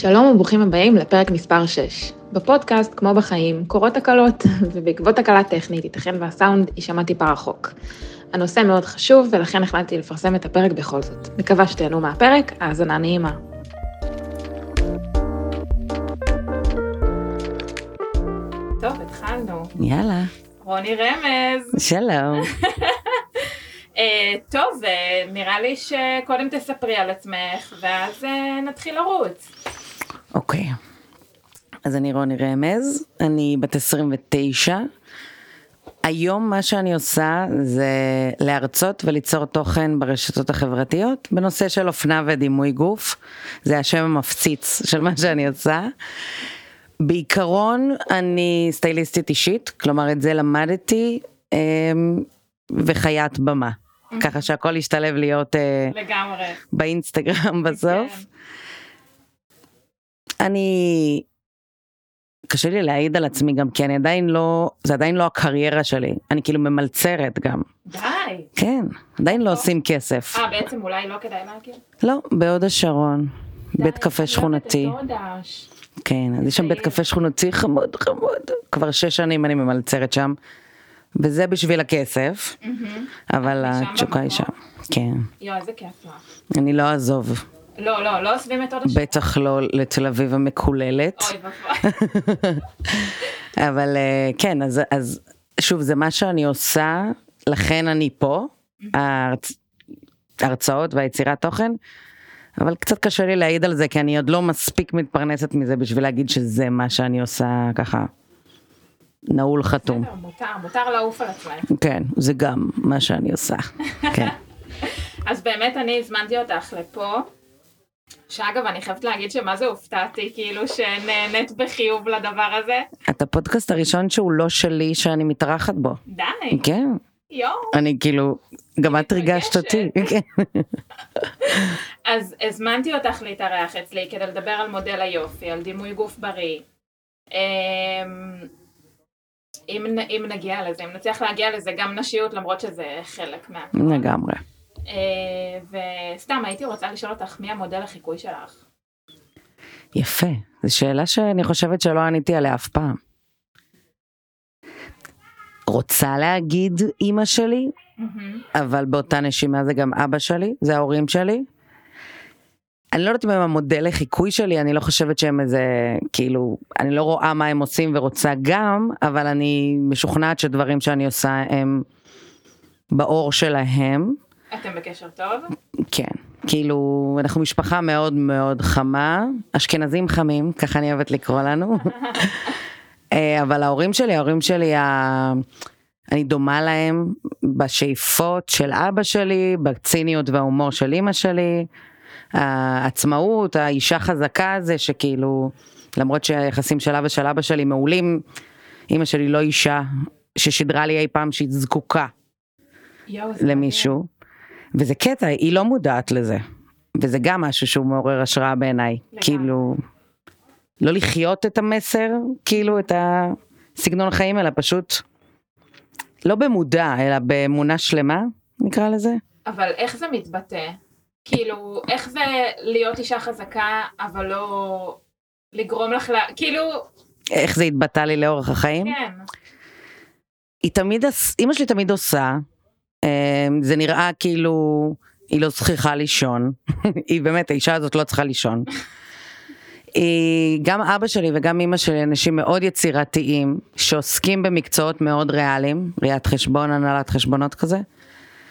שלום וברוכים הבאים לפרק מספר 6. בפודקאסט, כמו בחיים, קורות תקלות, ובעקבות תקלה טכנית ייתכן והסאונד יישמע טיפה רחוק. הנושא מאוד חשוב, ולכן החלטתי לפרסם את הפרק בכל זאת. מקווה שתהנו מהפרק, האזנה נעימה. טוב, התחלנו. יאללה. רוני רמז. שלום. Uh, טוב, uh, נראה לי שקודם תספרי על עצמך, ואז uh, נתחיל לרוץ. אוקיי. אז אני רוני רמז, אני בת 29. היום מה שאני עושה זה להרצות וליצור תוכן ברשתות החברתיות בנושא של אופנה ודימוי גוף. זה השם המפציץ של מה שאני עושה. בעיקרון אני סטייליסטית אישית, כלומר את זה למדתי אמ, וחיית במה. ככה שהכל ישתלב להיות אה, לגמרי באינסטגרם בסוף. כן. אני קשה לי להעיד על עצמי גם כי אני עדיין לא זה עדיין לא הקריירה שלי אני כאילו ממלצרת גם. די. כן עדיין לא עושים כסף. אה בעצם אולי לא כדאי להגיד? לא בהוד השרון. בית קפה שכונתי. כן, אז יש שם בית קפה שכונתי חמוד חמוד, כבר שש שנים אני ממלצרת שם, וזה בשביל הכסף, אבל התשוקה היא שם, כן. יואו, איזה כיף לך. אני לא אעזוב. לא, לא, לא עוזבים את עוד השנה. בטח לא לתל אביב המקוללת. אוי ואבוי. אבל אה, כן, אז, אז שוב, זה מה שאני עושה, לכן אני פה, ההרצאות והיצירת תוכן. אבל קצת קשה לי להעיד על זה כי אני עוד לא מספיק מתפרנסת מזה בשביל להגיד שזה מה שאני עושה ככה נעול חתום. בסדר, מותר, מותר לעוף על עצמך. כן, זה גם מה שאני עושה, כן. אז באמת אני הזמנתי אותך לפה, שאגב אני חייבת להגיד שמה זה הופתעתי כאילו שנהנית בחיוב לדבר הזה. את הפודקאסט הראשון שהוא לא שלי שאני מתארחת בו. די. כן. יואו. אני כאילו, גם את ריגשת אותי. כן. אז הזמנתי אותך להתארח אצלי כדי לדבר על מודל היופי, על דימוי גוף בריא. אמ, אם, אם נגיע לזה, אם נצליח להגיע לזה, גם נשיות למרות שזה חלק מה... לגמרי. אה, וסתם הייתי רוצה לשאול אותך מי המודל החיקוי שלך. יפה, זו שאלה שאני חושבת שלא עניתי עליה אף פעם. רוצה להגיד אימא שלי, אבל באותה נשימה זה גם אבא שלי, זה ההורים שלי. אני לא יודעת אם הם המודל לחיקוי שלי, אני לא חושבת שהם איזה, כאילו, אני לא רואה מה הם עושים ורוצה גם, אבל אני משוכנעת שדברים שאני עושה הם באור שלהם. אתם בקשר טוב? כן, כאילו, אנחנו משפחה מאוד מאוד חמה, אשכנזים חמים, ככה אני אוהבת לקרוא לנו. אה, אבל ההורים שלי, ההורים שלי, אני דומה להם בשאיפות של אבא שלי, בציניות וההומור של אימא שלי, העצמאות, האישה חזקה הזה שכאילו, למרות שהיחסים של אבא של אבא שלי מעולים, אימא שלי לא אישה ששידרה לי אי פעם שהיא זקוקה יו, למישהו. וזה קטע, היא לא מודעת לזה. וזה גם משהו שהוא מעורר השראה בעיניי. כאילו, לא לחיות את המסר, כאילו את הסגנון חיים, אלא פשוט לא במודע, אלא באמונה שלמה, נקרא לזה. אבל איך זה מתבטא? כאילו, איך זה להיות אישה חזקה, אבל לא לגרום לך ל... כאילו... איך זה התבטא לי לאורך החיים? כן. היא תמיד, אימא שלי תמיד עושה, זה נראה כאילו היא לא צריכה לישון, היא באמת, האישה הזאת לא צריכה לישון. גם אבא שלי וגם אימא שלי אנשים מאוד יצירתיים שעוסקים במקצועות מאוד ריאליים, ראיית חשבון, הנהלת חשבונות כזה.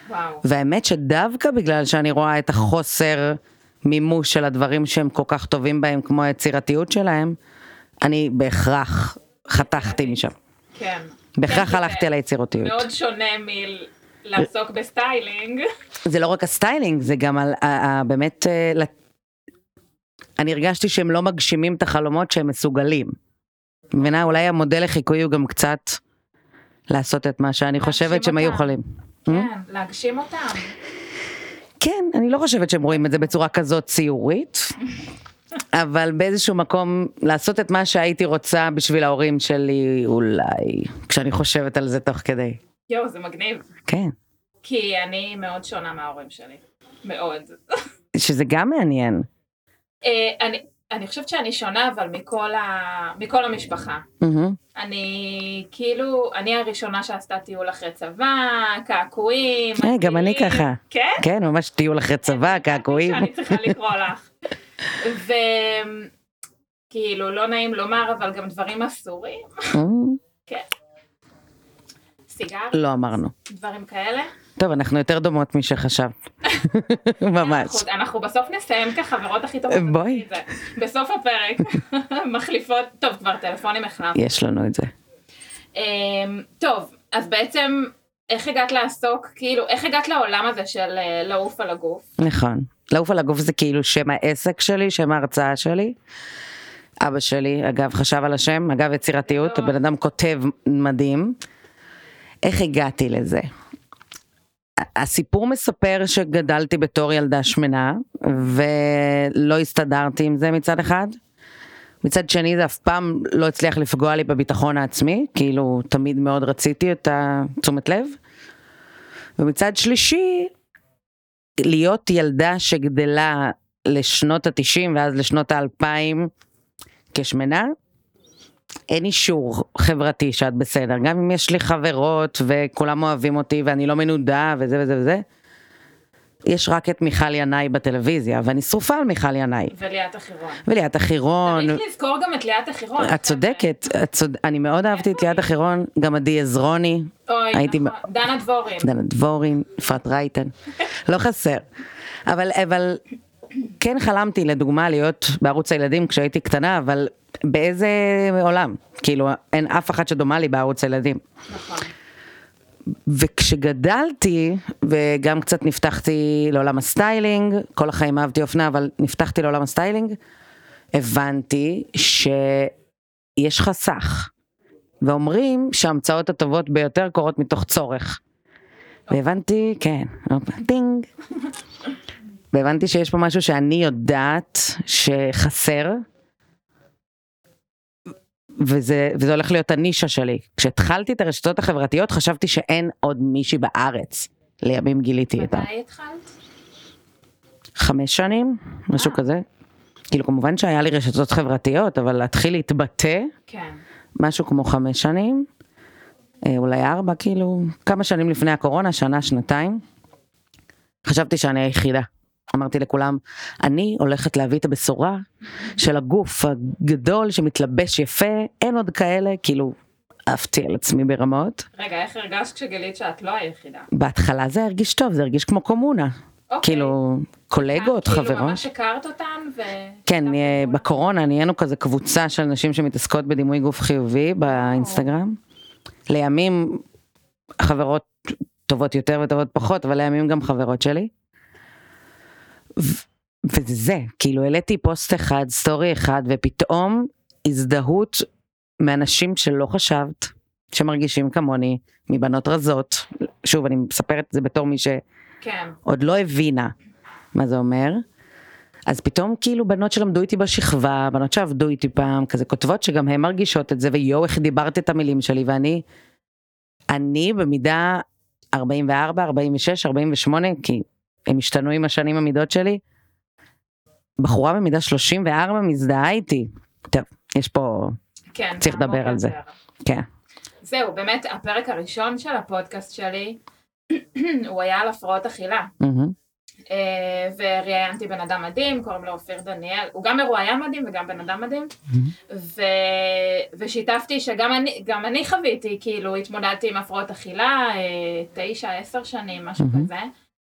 וואו. והאמת שדווקא בגלל שאני רואה את החוסר מימוש של הדברים שהם כל כך טובים בהם כמו היצירתיות שלהם, אני בהכרח חתכתי משם. כן. בהכרח כן, הלכתי על היצירתיות. מאוד שונה מלעסוק בסטיילינג. זה לא רק הסטיילינג, זה גם על, באמת אה, אני הרגשתי שהם לא מגשימים את החלומות שהם מסוגלים. מבינה? אולי המודל לחיקוי הוא גם קצת לעשות את מה שאני חושבת שהם היו יכולים. כן, hmm? להגשים אותם. כן, אני לא חושבת שהם רואים את זה בצורה כזאת ציורית, אבל באיזשהו מקום לעשות את מה שהייתי רוצה בשביל ההורים שלי, אולי, כשאני חושבת על זה תוך כדי. יואו, זה מגניב. כן. כי אני מאוד שונה מההורים שלי. מאוד. שזה גם מעניין. אה, אני, אני חושבת שאני שונה אבל מכל, ה... מכל המשפחה. מהמם. אני כאילו, אני הראשונה שעשתה טיול אחרי צבא, קעקועים. אה, גם אני. ככה. כן? כן, ממש טיול אחרי צבא, קעקועים. שאני צריכה לקרוא לך. וכאילו, לא נעים לומר, אבל גם דברים אסורים, אמ, סיגר, לא אמרנו. דברים כאלה. טוב, אנחנו יותר דומות משחשבת. ממש. אנחנו, אנחנו בסוף נסיים כחברות הכי טובות. בואי. בסוף הפרק, מחליפות, טוב, כבר טלפונים החלפנו. יש לנו את זה. אמ, טוב, אז בעצם, איך הגעת לעסוק, כאילו, איך הגעת לעולם הזה של אה, לעוף על הגוף? נכון. לעוף על הגוף זה כאילו שם העסק שלי, שם ההרצאה שלי. אבא שלי, אגב, חשב על השם, אגב, יצירתיות. הבן אדם כותב מדהים. איך הגעתי לזה? הסיפור מספר שגדלתי בתור ילדה שמנה, ולא הסתדרתי עם זה מצד אחד. מצד שני זה אף פעם לא הצליח לפגוע לי בביטחון העצמי, כאילו תמיד מאוד רציתי את התשומת לב. ומצד שלישי, להיות ילדה שגדלה לשנות התשעים ואז לשנות האלפיים כשמנה, אין אישור חברתי שאת בסדר, גם אם יש לי חברות וכולם אוהבים אותי ואני לא מנודה וזה וזה וזה. יש רק את מיכל ינאי בטלוויזיה ואני שרופה על מיכל ינאי. וליאת החירון. וליאת החירון, צריך לזכור גם את ליאת החירון. את צודקת, את צוד... אני מאוד אהבתי את ליאת החירון, גם עדי עזרוני, אוי, הייתי נכון. דנה דבורין. דנה דבורין, אפרת רייטן, לא חסר. אבל, אבל כן חלמתי לדוגמה להיות בערוץ הילדים כשהייתי קטנה, אבל באיזה עולם? כאילו אין אף אחת שדומה לי בערוץ הילדים. נכון. וכשגדלתי, וגם קצת נפתחתי לעולם הסטיילינג, כל החיים אהבתי אופנה, אבל נפתחתי לעולם הסטיילינג, הבנתי שיש חסך. ואומרים שההמצאות הטובות ביותר קורות מתוך צורך. והבנתי, כן, טינג. והבנתי שיש פה משהו שאני יודעת שחסר, וזה, וזה הולך להיות הנישה שלי. כשהתחלתי את הרשתות החברתיות חשבתי שאין עוד מישהי בארץ. לימים גיליתי אותה. מתי התחלת? חמש שנים, משהו אה. כזה. כאילו כמובן שהיה לי רשתות חברתיות, אבל להתחיל להתבטא, כן. משהו כמו חמש שנים, אה, אולי ארבע, כאילו, כמה שנים לפני הקורונה, שנה, שנתיים. חשבתי שאני היחידה. אמרתי לכולם, אני הולכת להביא את הבשורה של הגוף הגדול שמתלבש יפה, אין עוד כאלה, כאילו, עפתי על עצמי ברמות. רגע, איך הרגשת כשגילית שאת לא היחידה? בהתחלה זה הרגיש טוב, זה הרגיש כמו קומונה. אוקיי. כאילו, קולגות, כאילו חברות. ממש הכרת אותן ו... כן, אה, בקורונה נהיינו כזה קבוצה של נשים שמתעסקות בדימוי גוף חיובי באינסטגרם. לימים חברות טובות יותר וטובות פחות, אבל לימים גם חברות שלי. וזה זה, כאילו העליתי פוסט אחד, סטורי אחד, ופתאום הזדהות מאנשים שלא חשבת, שמרגישים כמוני, מבנות רזות. שוב, אני מספרת את זה בתור מי ש... כן. לא הבינה מה זה אומר. אז פתאום כאילו בנות שלמדו איתי בשכבה, בנות שעבדו איתי פעם, כזה כותבות שגם הן מרגישות את זה, ויואו איך דיברת את המילים שלי, ואני, אני במידה 44, 46, 48, כי הם השתנו עם השנים המידות שלי, בחורה במידה 34 מזדהה איתי. טוב, יש פה, כן. צריך לדבר על זה. כן, זהו, באמת, הפרק הראשון של הפודקאסט שלי, הוא היה על הפרעות אכילה. אה, וראיינתי בן אדם מדהים, קוראים לו אופיר דניאל, הוא גם מרואיין מדהים וגם בן אדם מדהים, ו... ושיתפתי שגם אני, גם אני חוויתי, כאילו התמודדתי עם הפרעות אכילה, אה, תשע, עשר שנים, משהו. כזה,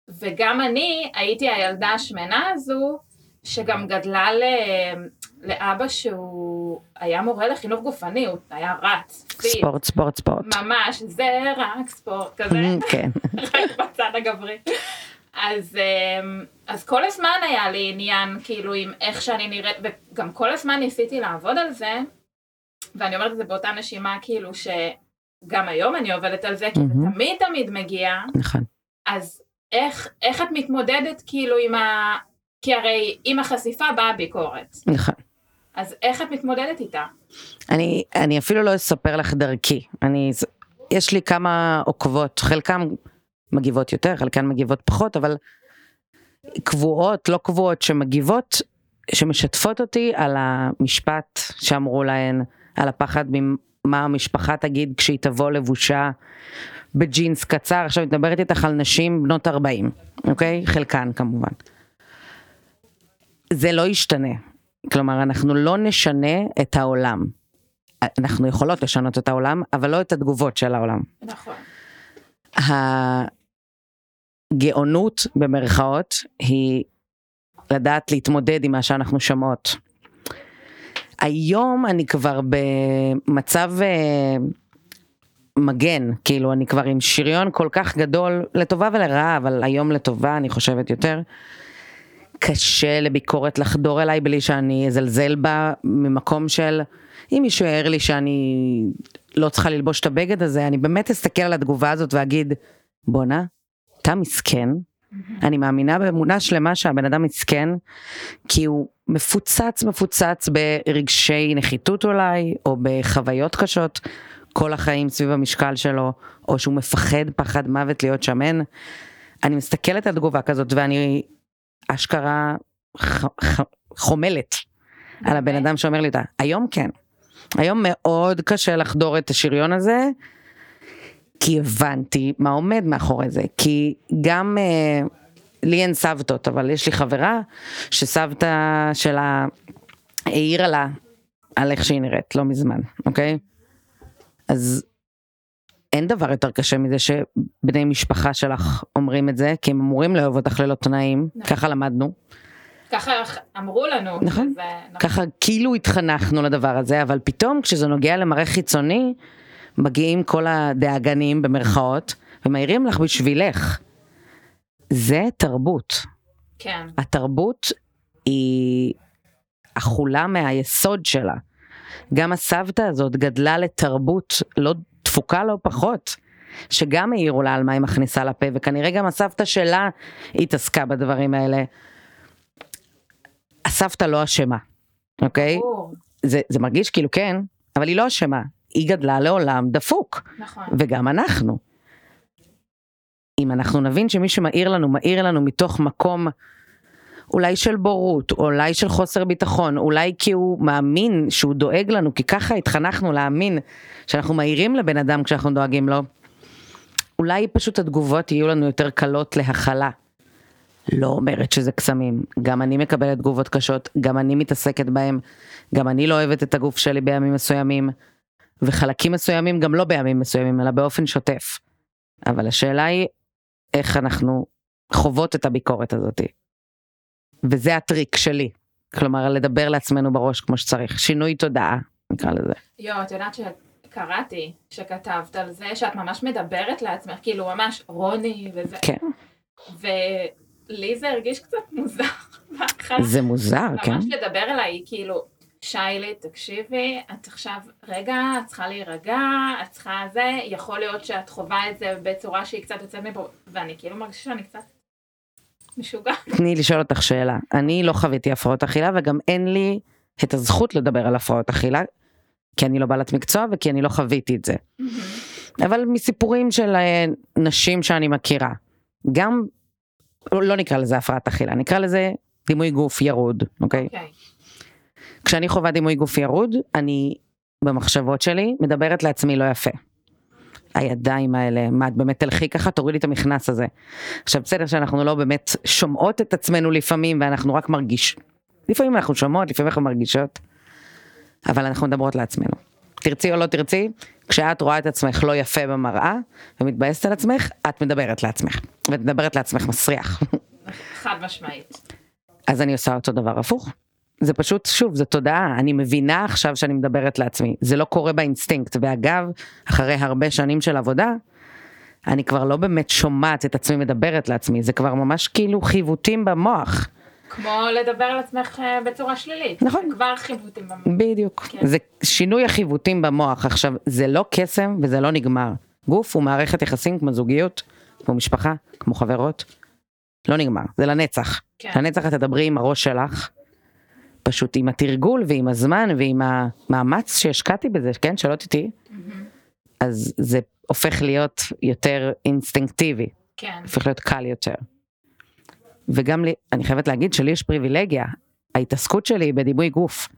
וגם אני הייתי הילדה השמנה הזו, שגם גדלה ל... לאבא שהוא היה מורה לחינוך גופני, הוא היה רץ, ספורט, ספורט, ספורט. ממש, זה רק ספורט כזה. כן, רק בצד הגברי. אז, אמ, אז כל הזמן היה לי עניין כאילו עם איך שאני נראית, וגם כל הזמן ניסיתי לעבוד על זה, ואני אומרת את זה באותה נשימה כאילו שגם היום אני עובדת על זה, כי זה. תמיד תמיד מגיע, נכון. אז איך, איך את מתמודדת כאילו עם ה... כי הרי עם החשיפה באה ביקורת, נכון. אז איך את מתמודדת איתה? אני, אני אפילו לא אספר לך דרכי. אני, יש לי כמה עוקבות, חלקן מגיבות יותר, חלקן מגיבות פחות, אבל קבועות, לא קבועות, שמגיבות, שמשתפות אותי על המשפט שאמרו להן, על הפחד ממה המשפחה תגיד כשהיא תבוא לבושה בג'ינס קצר, עכשיו מדברת איתך על נשים בנות 40, אוקיי? חלקן כמובן. זה לא ישתנה. כלומר, אנחנו לא נשנה את העולם. אנחנו יכולות לשנות את העולם, אבל לא את התגובות של העולם. נכון. הגאונות במרכאות היא לדעת להתמודד עם מה שאנחנו שומעות. היום אני כבר במצב אה, מגן, כאילו אני כבר עם שריון כל כך גדול, לטובה ולרעה, אבל היום לטובה אני חושבת יותר. קשה לביקורת לחדור אליי בלי שאני אזלזל בה ממקום של אם מישהו יער לי שאני לא צריכה ללבוש את הבגד הזה, אני באמת אסתכל על התגובה הזאת ואגיד, בואנה, אתה מסכן, אני מאמינה באמונה שלמה שהבן אדם מסכן, כי הוא מפוצץ מפוצץ ברגשי נחיתות אולי, או בחוויות קשות כל החיים סביב המשקל שלו, או שהוא מפחד פחד מוות להיות שמן. אני מסתכלת על תגובה כזאת ואני אשכרה ח, ח, חומלת על הבן אדם שאומר לי אותה. היום כן. היום מאוד קשה לחדור את השריון הזה, כי הבנתי מה עומד מאחורי זה. כי גם אה, לי אין סבתות, אבל יש לי חברה שסבתא שלה העירה לה על איך שהיא נראית, לא מזמן, אוקיי? אז אין דבר יותר קשה מזה שבני משפחה שלך אומרים את זה, כי הם אמורים לאהוב אותך ללא תנאים, נכון. ככה למדנו. ככה אמרו לנו. נכון. וזה, נכון. ככה כאילו התחנכנו לדבר הזה, אבל פתאום כשזה נוגע למראה חיצוני, מגיעים כל הדאגנים במרכאות, ומעירים לך בשבילך. זה תרבות. כן. התרבות היא אכולה מהיסוד שלה. גם הסבתא הזאת גדלה לתרבות לא תפוקה לא פחות. שגם העירו לה על מה היא מכניסה לפה, וכנראה גם הסבתא שלה התעסקה בדברים האלה. הסבתא לא אשמה, אוקיי? זה, זה מרגיש כאילו כן, אבל היא לא אשמה. היא גדלה לעולם דפוק. נכון. וגם אנחנו. אם אנחנו נבין שמי שמעיר לנו, מעיר לנו מתוך מקום אולי של בורות, אולי של חוסר ביטחון, אולי כי הוא מאמין שהוא דואג לנו, כי ככה התחנכנו להאמין שאנחנו מעירים לבן אדם כשאנחנו דואגים לו, אולי פשוט התגובות יהיו לנו יותר קלות להכלה. לא אומרת שזה קסמים, גם אני מקבלת תגובות קשות, גם אני מתעסקת בהם, גם אני לא אוהבת את הגוף שלי בימים מסוימים, וחלקים מסוימים גם לא בימים מסוימים, אלא באופן שוטף. אבל השאלה היא, איך אנחנו חוות את הביקורת הזאת. וזה הטריק שלי. כלומר, לדבר לעצמנו בראש כמו שצריך. שינוי תודעה, נקרא לזה. יואו, את יודעת שקראתי, שכתבת על זה, שאת ממש מדברת לעצמך, כאילו ממש רוני וזה. כן. ולי זה הרגיש קצת מוזר זה מוזר, ממש כן. ממש לדבר אליי, כאילו, שיילי, תקשיבי, את עכשיו, רגע, את צריכה להירגע, את צריכה זה, יכול להיות שאת חווה את זה בצורה שהיא קצת יוצאת מפה, ואני כאילו מרגישה שאני קצת משוגעת. תני לשאול אותך שאלה. אני לא חוויתי הפרעות אכילה וגם אין לי את הזכות לדבר על הפרעות אכילה, כי אני לא בעלת מקצוע וכי אני לא חוויתי את זה. אבל מסיפורים של אה, נשים שאני מכירה, גם, לא נקרא לזה הפרעת אכילה, נקרא לזה דימוי גוף ירוד, אוקיי? אוקיי. כשאני חווה דימוי גוף ירוד, אני במחשבות שלי מדברת לעצמי לא יפה. הידיים האלה, מה את באמת תלכי ככה, תורידי את המכנס הזה. עכשיו בסדר שאנחנו לא באמת שומעות את עצמנו לפעמים ואנחנו רק מרגיש. לפעמים אנחנו שומעות, לפעמים אנחנו מרגישות, אבל אנחנו מדברות לעצמנו. תרצי או לא תרצי, כשאת רואה את עצמך לא יפה במראה ומתבאסת על עצמך, את מדברת לעצמך. ואת מדברת לעצמך מסריח. חד משמעית. אז אני עושה אותו דבר הפוך. זה פשוט, שוב, זו תודעה, אני מבינה עכשיו שאני מדברת לעצמי, זה לא קורה באינסטינקט, ואגב, אחרי הרבה שנים של עבודה, אני כבר לא באמת שומעת את עצמי מדברת לעצמי, זה כבר ממש כאילו חיווטים במוח. כמו לדבר על עצמך אה, בצורה שלילית. נכון. זה כבר חיווטים במוח. בדיוק, כן. זה שינוי החיווטים במוח. עכשיו, זה לא קסם וזה לא נגמר. גוף הוא מערכת יחסים כמו זוגיות, כמו משפחה, כמו חברות. לא נגמר, זה לנצח. כן. לנצח את תדברי עם הראש שלך, פשוט עם התרגול ועם הזמן ועם המאמץ שהשקעתי בזה, כן, שלא תטעי, אז זה הופך להיות יותר אינסטינקטיבי, כן. הופך להיות קל יותר. וגם לי, אני חייבת להגיד שלי יש פריבילגיה, ההתעסקות שלי היא בדימוי גוף.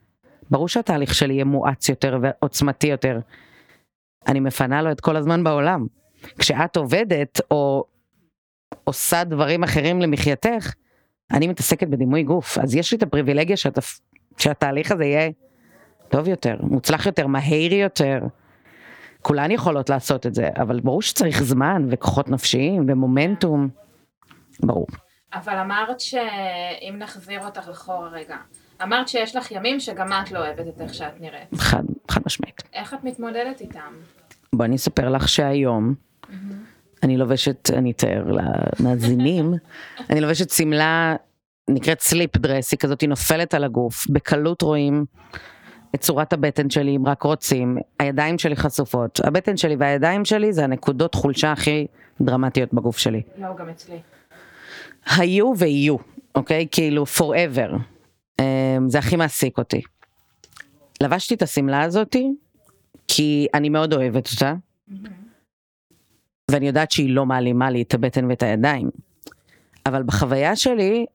ברור שהתהליך שלי יהיה מואץ יותר ועוצמתי יותר. אני מפנה לו את כל הזמן בעולם. כשאת עובדת או עושה דברים אחרים למחייתך, אני מתעסקת בדימוי גוף, אז יש לי את הפריבילגיה שהת... שהתהליך הזה יהיה טוב יותר, מוצלח יותר, מהיר יותר. כולן יכולות לעשות את זה, אבל ברור שצריך זמן וכוחות נפשיים ומומנטום. ברור. אבל אמרת שאם נחזיר אותך אחורה רגע, אמרת שיש לך ימים שגם את לא אוהבת את איך שאת נראית. חד, חד משמעית. איך את מתמודדת איתם? בוא אני אספר לך שהיום אני לובשת, אני אתאר למאזינים, אני לובשת שמלה נקראת סליפ דרס, היא כזאת, היא נופלת על הגוף, בקלות רואים את צורת הבטן שלי אם רק רוצים, הידיים שלי חשופות, הבטן שלי והידיים שלי זה הנקודות חולשה הכי דרמטיות בגוף שלי. לא, גם אצלי. היו ויהיו, אוקיי? כאילו forever. אמ, זה הכי מעסיק אותי. לבשתי את השמלה הזאתי, כי אני מאוד אוהבת אותה, ואני יודעת שהיא לא מעלימה לי את הבטן ואת הידיים. אבל בחוויה שלי,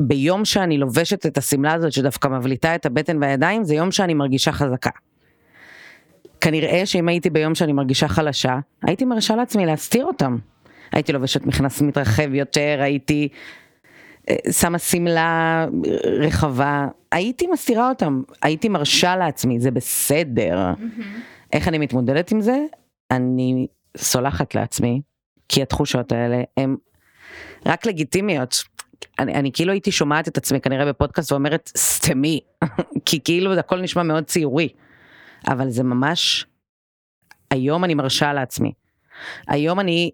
ביום שאני לובשת את השמלה הזאת שדווקא מבליטה את הבטן והידיים, זה יום שאני מרגישה חזקה. כנראה שאם הייתי ביום שאני מרגישה חלשה, הייתי מרשה לעצמי להסתיר אותם. הייתי לובשת מכנס מתרחב יותר, הייתי אה, שמה שמלה רחבה, הייתי מסתירה אותם, הייתי מרשה לעצמי, זה בסדר. איך אני מתמודדת עם זה? אני סולחת לעצמי, כי התחושות האלה הן רק לגיטימיות. אני, אני כאילו הייתי שומעת את עצמי כנראה בפודקאסט ואומרת סתמי, כי כאילו הכל נשמע מאוד ציורי, אבל זה ממש, היום אני מרשה לעצמי. היום אני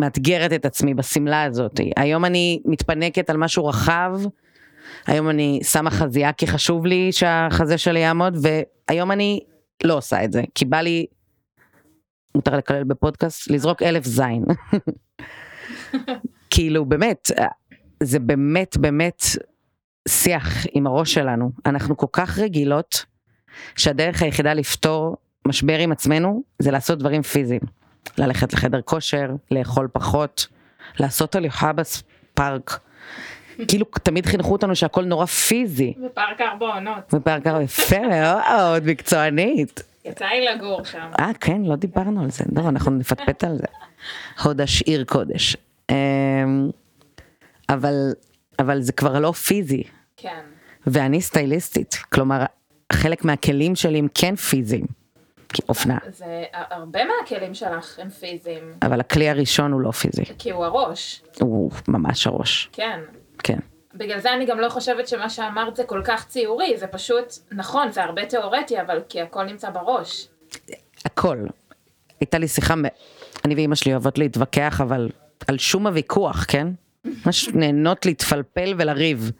מאתגרת את עצמי בשמלה הזאת, היום אני מתפנקת על משהו רחב, היום אני שמה חזייה כי חשוב לי שהחזה שלי יעמוד, והיום אני לא עושה את זה, כי בא לי, מותר לקלל בפודקאסט, לזרוק אלף זין. כאילו באמת, זה באמת באמת שיח עם הראש שלנו. אנחנו כל כך רגילות, שהדרך היחידה לפתור משבר עם עצמנו, זה לעשות דברים פיזיים. ללכת לחדר כושר, לאכול פחות, לעשות הליכה בפארק. כאילו תמיד חינכו אותנו שהכל נורא פיזי. בפארק ארבע עונות. בפארק ארבע, יפה מאוד, מקצוענית. יצא לי לגור שם. אה, כן, לא דיברנו על זה. לא, אנחנו נפטפט על זה. הוד השאיר קודש. אמ, אבל, אבל זה כבר לא פיזי. כן. ואני סטייליסטית, כלומר, חלק מהכלים שלי הם כן פיזיים. כי אופנה. זה הרבה מהכלים שלך הם פיזיים. אבל הכלי הראשון הוא לא פיזי. כי הוא הראש. הוא ממש הראש. כן. כן. בגלל זה אני גם לא חושבת שמה שאמרת זה כל כך ציורי, זה פשוט, נכון, זה הרבה תיאורטי, אבל כי הכל נמצא בראש. הכל. הייתה לי שיחה, אני ואימא שלי אוהבות להתווכח, אבל על שום הוויכוח, כן? ממש נהנות להתפלפל ולריב.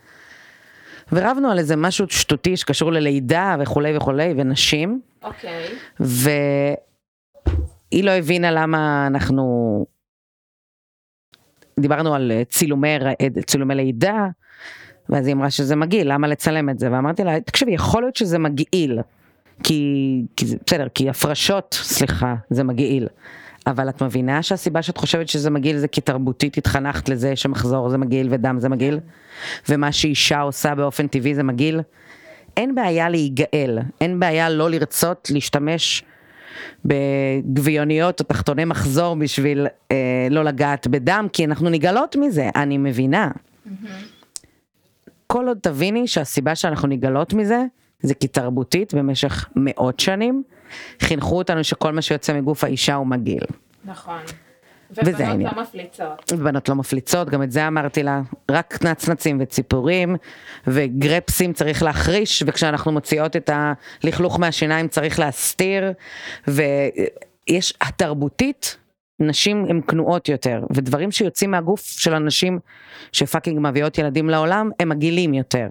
ורבנו על איזה משהו שטותי שקשור ללידה וכולי וכולי, ונשים. אוקיי. והיא לא הבינה למה אנחנו... דיברנו על צילומי, צילומי לידה, ואז היא אמרה שזה מגעיל, למה לצלם את זה? ואמרתי לה, תקשיבי, יכול להיות שזה מגעיל, כי, כי זה בסדר, כי הפרשות, סליחה, זה מגעיל. אבל את מבינה שהסיבה שאת חושבת שזה מגעיל זה כי תרבותית התחנכת לזה שמחזור זה מגעיל ודם זה מגעיל? ומה שאישה עושה באופן טבעי זה מגעיל? אין בעיה להיגאל, אין בעיה לא לרצות להשתמש בגביוניות או תחתוני מחזור בשביל אה, לא לגעת בדם, כי אנחנו נגלות מזה, אני מבינה. כל עוד תביני שהסיבה שאנחנו נגלות מזה, זה כי תרבותית במשך מאות שנים, חינכו אותנו שכל מה שיוצא מגוף האישה הוא מגעיל. נכון. ובנות לא מפליצות. ובנות לא מפליצות, גם את זה אמרתי לה, רק נצנצים וציפורים, וגרפסים צריך להחריש, וכשאנחנו מוציאות את הלכלוך מהשיניים צריך להסתיר, ויש, התרבותית, נשים הן כנועות יותר, ודברים שיוצאים מהגוף של הנשים שפאקינג מביאות ילדים לעולם, הם מגעילים יותר.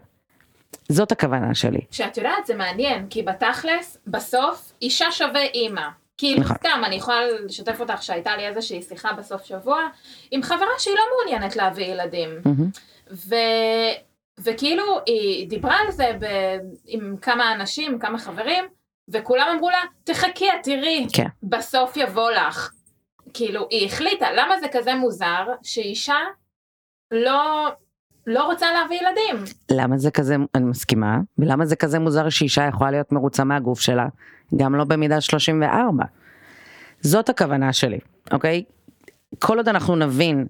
זאת הכוונה שלי. שאת יודעת, זה מעניין, כי בתכלס, בסוף, אישה שווה אימא. כאילו נכון. סתם, אני יכולה לשתף אותך שהייתה לי איזושהי שיחה בסוף שבוע עם חברה שהיא לא מעוניינת להביא ילדים. ו... וכאילו היא דיברה על זה ב... עם כמה אנשים, כמה חברים, וכולם אמרו לה, תחכי, תראי, כן. בסוף יבוא לך. כאילו, היא החליטה, למה זה כזה מוזר שאישה לא לא רוצה להביא ילדים. למה זה כזה, אני מסכימה, ולמה זה כזה מוזר שאישה יכולה להיות מרוצה מהגוף שלה, גם לא במידה 34. זאת הכוונה שלי, אוקיי? כל עוד אנחנו נבין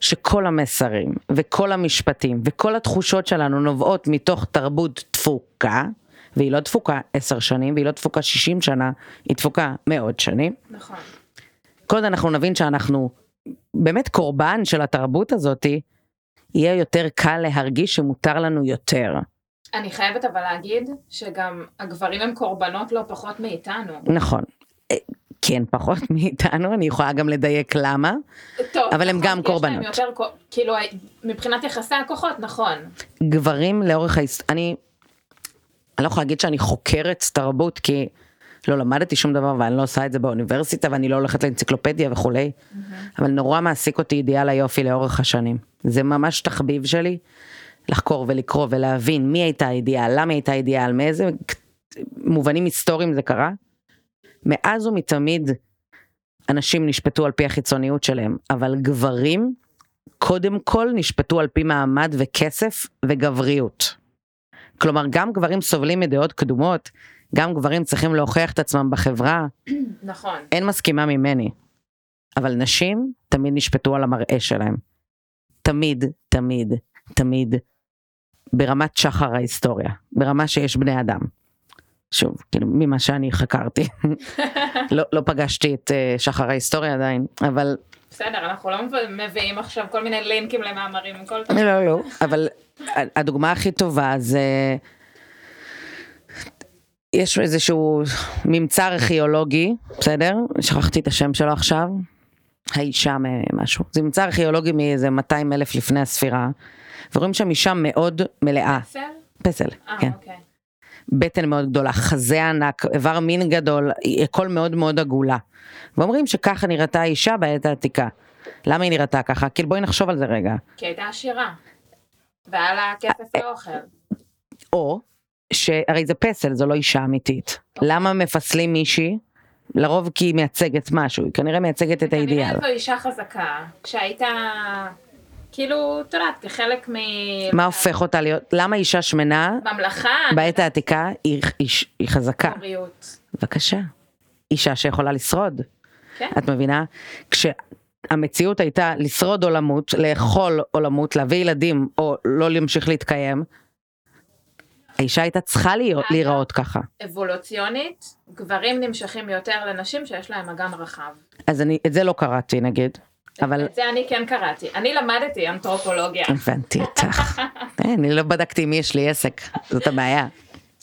שכל המסרים וכל המשפטים וכל התחושות שלנו נובעות מתוך תרבות תפוקה, והיא לא תפוקה עשר שנים והיא לא תפוקה שישים שנה, היא תפוקה מאות שנים. נכון. כל עוד אנחנו נבין שאנחנו באמת קורבן של התרבות הזאתי, יהיה יותר קל להרגיש שמותר לנו יותר. אני חייבת אבל להגיד שגם הגברים הם קורבנות לא פחות מאיתנו. נכון. אה, כן, פחות מאיתנו, אני יכולה גם לדייק למה, טוב, אבל הם נכון, גם קורבנות. יותר, כאילו מבחינת יחסי הכוחות, נכון. גברים לאורך ההיסטוריה, אני, אני לא יכולה להגיד שאני חוקרת תרבות כי לא למדתי שום דבר ואני לא עושה את זה באוניברסיטה ואני לא הולכת לאנציקלופדיה וכולי, אבל נורא מעסיק אותי אידיאל היופי לאורך השנים. זה ממש תחביב שלי לחקור ולקרוא ולהבין מי הייתה אידיאל, למה הייתה אידיאל, מאיזה מובנים היסטוריים זה קרה. מאז ומתמיד אנשים נשפטו על פי החיצוניות שלהם, אבל גברים קודם כל נשפטו על פי מעמד וכסף וגבריות. כלומר, גם גברים סובלים מדעות קדומות, גם גברים צריכים להוכיח את עצמם בחברה, נכון. אין מסכימה ממני. אבל נשים תמיד נשפטו על המראה שלהם. תמיד, תמיד, תמיד, ברמת שחר ההיסטוריה, ברמה שיש בני אדם. שוב, כאילו, ממה שאני חקרתי. לא, לא פגשתי את uh, שחר ההיסטוריה עדיין, אבל בסדר, אנחנו לא מביאים עכשיו כל מיני לינקים למאמרים וכל לא, לא, אבל הדוגמה הכי טובה זה, יש איזשהו ממצא ארכיאולוגי, בסדר? שכחתי את השם שלו עכשיו, האישה משהו, זה ממצא ארכיאולוגי מאיזה 200 אלף לפני הספירה, ורואים שם אישה מאוד מלאה, פסל? פסל, אה, כן, אוקיי. בטן מאוד גדולה, חזה ענק, איבר מין גדול, הכל מאוד מאוד עגולה. ואומרים שככה נראתה האישה בעת העתיקה. למה היא נראתה ככה? כאילו בואי נחשוב על זה רגע. כי הייתה עשירה. והיה לה כסף לאוכל. או שהרי זה פסל, זו לא אישה אמיתית. למה מפסלים מישהי? לרוב כי היא מייצגת משהו, היא כנראה מייצגת את האידיאל. כנראה זו אישה חזקה, כשהייתה, כאילו, את יודעת, כחלק מ... מה הופך אותה להיות, למה אישה שמנה ממלכה, בעת העתיקה היא, היא, היא חזקה? בריאות. בבקשה. אישה שיכולה לשרוד. כן. את מבינה? כשהמציאות הייתה לשרוד או למות, לאכול או למות, להביא ילדים או לא להמשיך להתקיים, האישה הייתה צריכה להיות, להיראות ככה. אבולוציונית, גברים נמשכים יותר לנשים שיש להם אגן רחב. אז אני, את זה לא קראתי נגיד, אבל את זה אני כן קראתי. אני למדתי אנתרופולוגיה. הבנתי אותך. אה, אני לא בדקתי עם מי יש לי עסק, זאת הבעיה.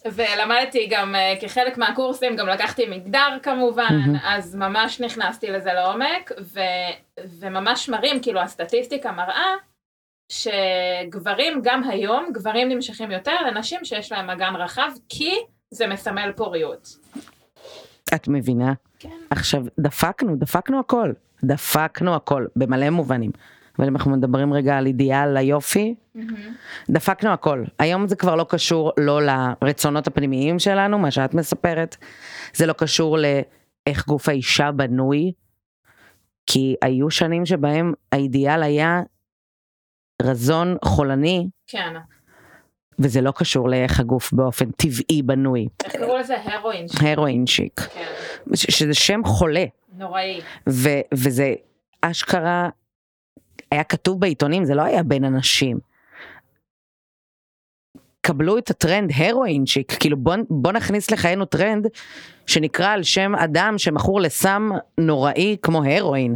ולמדתי גם אה, כחלק מהקורסים, גם לקחתי מגדר כמובן, אז ממש נכנסתי לזה לעומק, ו, וממש מראים, כאילו הסטטיסטיקה מראה, שגברים גם היום, גברים נמשכים יותר לנשים שיש להם אגן רחב, כי זה מסמל פוריות. את מבינה? כן. עכשיו, דפקנו, דפקנו הכל. דפקנו הכל, במלא מובנים. אבל אם אנחנו מדברים רגע על אידיאל היופי, דפקנו הכל. היום זה כבר לא קשור לא לרצונות הפנימיים שלנו, מה שאת מספרת, זה לא קשור לאיך גוף האישה בנוי, כי היו שנים שבהם האידיאל היה רזון חולני, כן. וזה לא קשור לאיך הגוף באופן טבעי בנוי. איך קראו לזה? הרואין. הרואין שיק, כן. שזה שם חולה, נוראי. ו- וזה אשכרה היה כתוב בעיתונים, זה לא היה בין אנשים. קבלו את הטרנד heroin chic, כאילו בוא, בוא נכניס לחיינו טרנד שנקרא על שם אדם שמכור לסם נוראי כמו הרואין.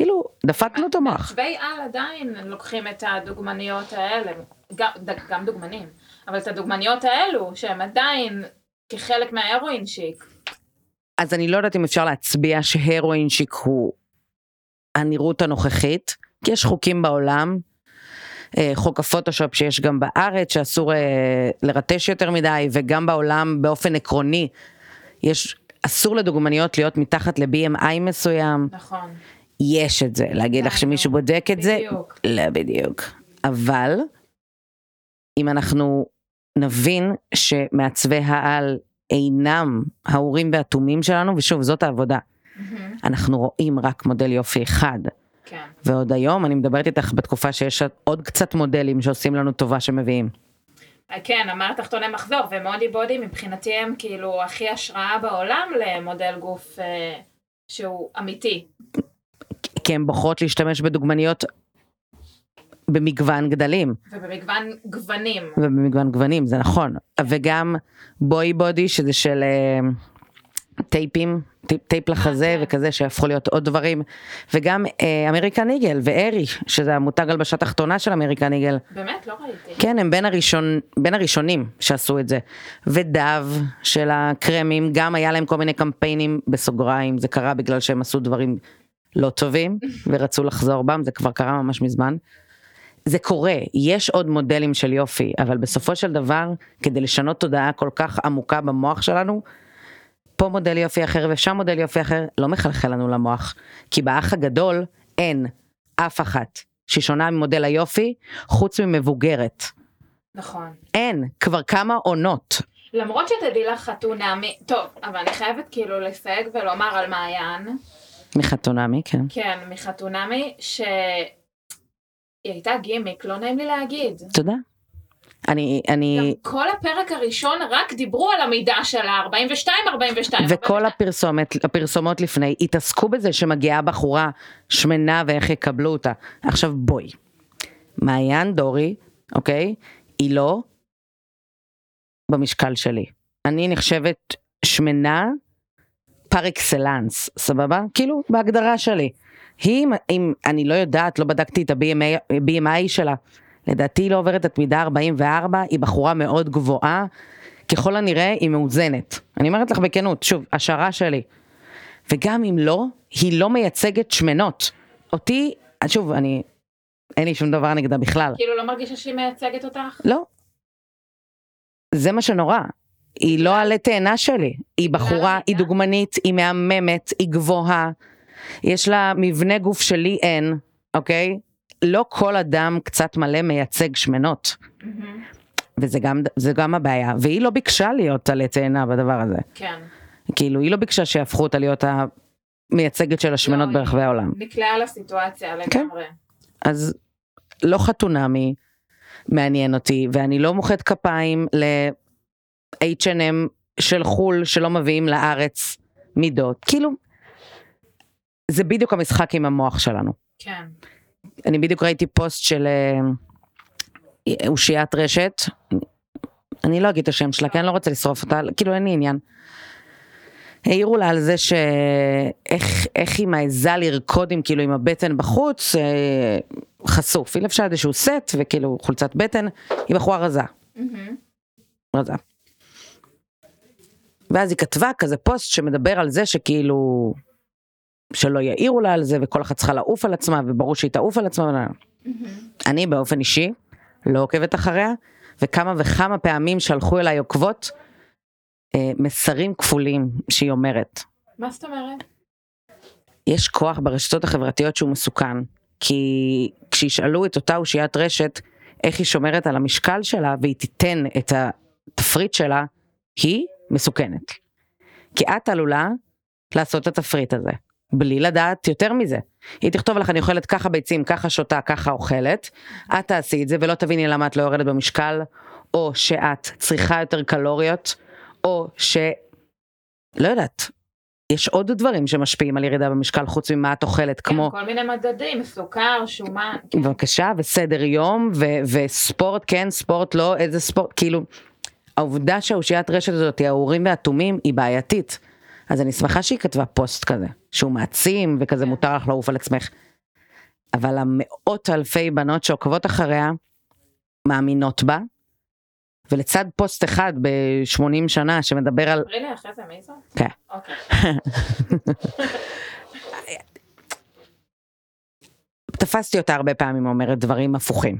כאילו, דפקנו את המוח. מעצבי על עדיין לוקחים את הדוגמניות האלה, גם, גם דוגמנים, אבל את הדוגמניות האלו, שהם עדיין כחלק מה heroin chic. אז אני לא יודעת אם אפשר להצביע שהרואין שיק הוא הנראות הנוכחית, כי יש חוקים בעולם, אה, חוק הפוטושופ שיש גם בארץ, שאסור אה, לרטש יותר מדי, וגם בעולם באופן עקרוני, יש, אסור לדוגמניות להיות מתחת ל-BMI מסוים, נכון. יש את זה, להגיד לך שמישהו. בודק את זה. לא בדיוק. אבל, אם אנחנו נבין שמעצבי העל אינם האורים והתומים שלנו, ושוב, זאת העבודה. מהמם. אנחנו רואים רק מודל יופי אחד, כן. ועוד היום אני מדברת איתך בתקופה שיש עוד קצת מודלים שעושים לנו טובה שמביאים. כן, אמרת תחתוני מחזור, ומודי בודי מבחינתי הם כאילו הכי השראה בעולם למודל גוף אה, שהוא אמיתי. כי הן בוחרות להשתמש בדוגמניות במגוון גדלים. ובמגוון גוונים. ובמגוון גוונים, זה נכון. וגם בוי בודי, שזה של אה, tape ים, tape, tape לחזה כן. וכזה, שהפכו להיות עוד דברים. וגם אה, American Eagle ו Aerie, שזה המותג הלבשה תחתונה של American Eagle. באמת? לא ראיתי. כן, הם בין, הראשון, בין הראשונים שעשו את זה. ו Dove של הקרמים, גם היה להם כל מיני קמפיינים בסוגריים, זה קרה בגלל שהם עשו דברים לא טובים ורצו לחזור בם, זה כבר קרה ממש מזמן. זה קורה, יש עוד מודלים של יופי, אבל בסופו של דבר, כדי לשנות תודעה כל כך עמוקה במוח שלנו, פה מודל יופי אחר ושם מודל יופי אחר, לא מחלחל לנו למוח. כי באח הגדול אין אף אחת שהיא שונה ממודל היופי, חוץ ממבוגרת. נכון. אין, כבר כמה עונות. למרות שתדעי לך חתונמי, טוב, אבל אני חייבת כאילו לסייג ולומר על מעיין, מחתונמי, כן. כן, מחתונמי, שהיא הייתה גימיק, לא נעים לי להגיד. תודה. אני, אני, גם כל הפרק הראשון רק דיברו על המידע שלה, 42, 42. וכל הפרסומת, הפרסומות לפני, התעסקו בזה שמגיעה בחורה שמנה ואיך יקבלו אותה. עכשיו בואי, מעיין דורי, אוקיי? היא לא במשקל שלי. אני נחשבת שמנה פר אקסלנס, סבבה? כאילו, בהגדרה שלי. היא, אם, אני לא יודעת, לא בדקתי את ה-BMI שלה. לדעתי היא לא עוברת את מידה 44, היא בחורה מאוד גבוהה, ככל הנראה היא מאוזנת. אני אומרת לך בכנות, שוב, השערה שלי. וגם אם לא, היא לא מייצגת שמנות. אותי, שוב, אני, אין לי שום דבר נגדה בכלל. כאילו לא מרגישה שהיא מייצגת אותך? לא. זה מה שנורא. היא לא עלי תאנה שלי. היא בחורה, היא דוגמנית, היא מהממת, היא גבוהה. יש לה מבנה גוף שלי אין, אוקיי? לא כל אדם קצת מלא מייצג שמנות. וזה גם, זה גם הבעיה. והיא לא ביקשה להיות עלי תאנה בדבר הזה. כן. כאילו, היא לא ביקשה שיהפכו אותה להיות המייצגת של השמנות לא, ברחבי העולם. נקלעה לסיטואציה כן. לגמרי. אז לא חתונמי מעניין אותי, ואני לא מוחאת כפיים ל-H&M של חו"ל שלא מביאים לארץ מידות. כאילו, זה בדיוק המשחק עם המוח שלנו. כן. אני בדיוק ראיתי פוסט של אה, אושיית רשת, אני לא אגיד את השם שלה, כי אני לא רוצה לשרוף אותה, כאילו אין לי עניין. העירו לה על זה שאיך איך היא מעיזה לרקוד עם כאילו עם הבטן בחוץ, אה, חשוף. היא לבשה איזשהו סט וכאילו חולצת בטן, היא בחורה רזה. רזה. ואז היא כתבה כזה פוסט שמדבר על זה שכאילו, שלא יעירו לה על זה וכל אחת צריכה לעוף על עצמה וברור שהיא תעוף על עצמה. אני באופן אישי לא עוקבת אחריה וכמה וכמה פעמים שלחו אליי עוקבות אה, מסרים כפולים שהיא אומרת. מה זאת אומרת? יש כוח ברשתות החברתיות שהוא מסוכן, כי כשישאלו את אותה אושיית רשת איך היא שומרת על המשקל שלה והיא תיתן את התפריט שלה, היא מסוכנת. כי את עלולה לעשות את התפריט הזה, בלי לדעת יותר מזה. היא תכתוב לך אני אוכלת ככה ביצים, ככה שותה, ככה אוכלת, את תעשי את זה ולא תביני למה את לא יורדת במשקל, או שאת צריכה יותר קלוריות, או ש... לא יודעת, יש עוד דברים שמשפיעים על ירידה במשקל חוץ ממה את אוכלת, כמו... כן, כל מיני מדדים, סוכר, שומן. כן. בבקשה, וסדר יום, ו- וספורט, כן, ספורט, לא, איזה ספורט, כאילו, העובדה שהאושיית רשת הזאת, ההורים והתומים, היא בעייתית. אז אני שמחה שהיא כתבה פוסט כזה, שהוא מעצים, וכזה מותר לך לעוף על עצמך. אבל המאות אלפי בנות שעוקבות אחריה, מאמינות בה, ולצד פוסט אחד ב-80 שנה שמדבר על... תראי לי אחרי זה מי זאת? כן. אוקיי. תפסתי אותה הרבה פעמים אומרת דברים הפוכים,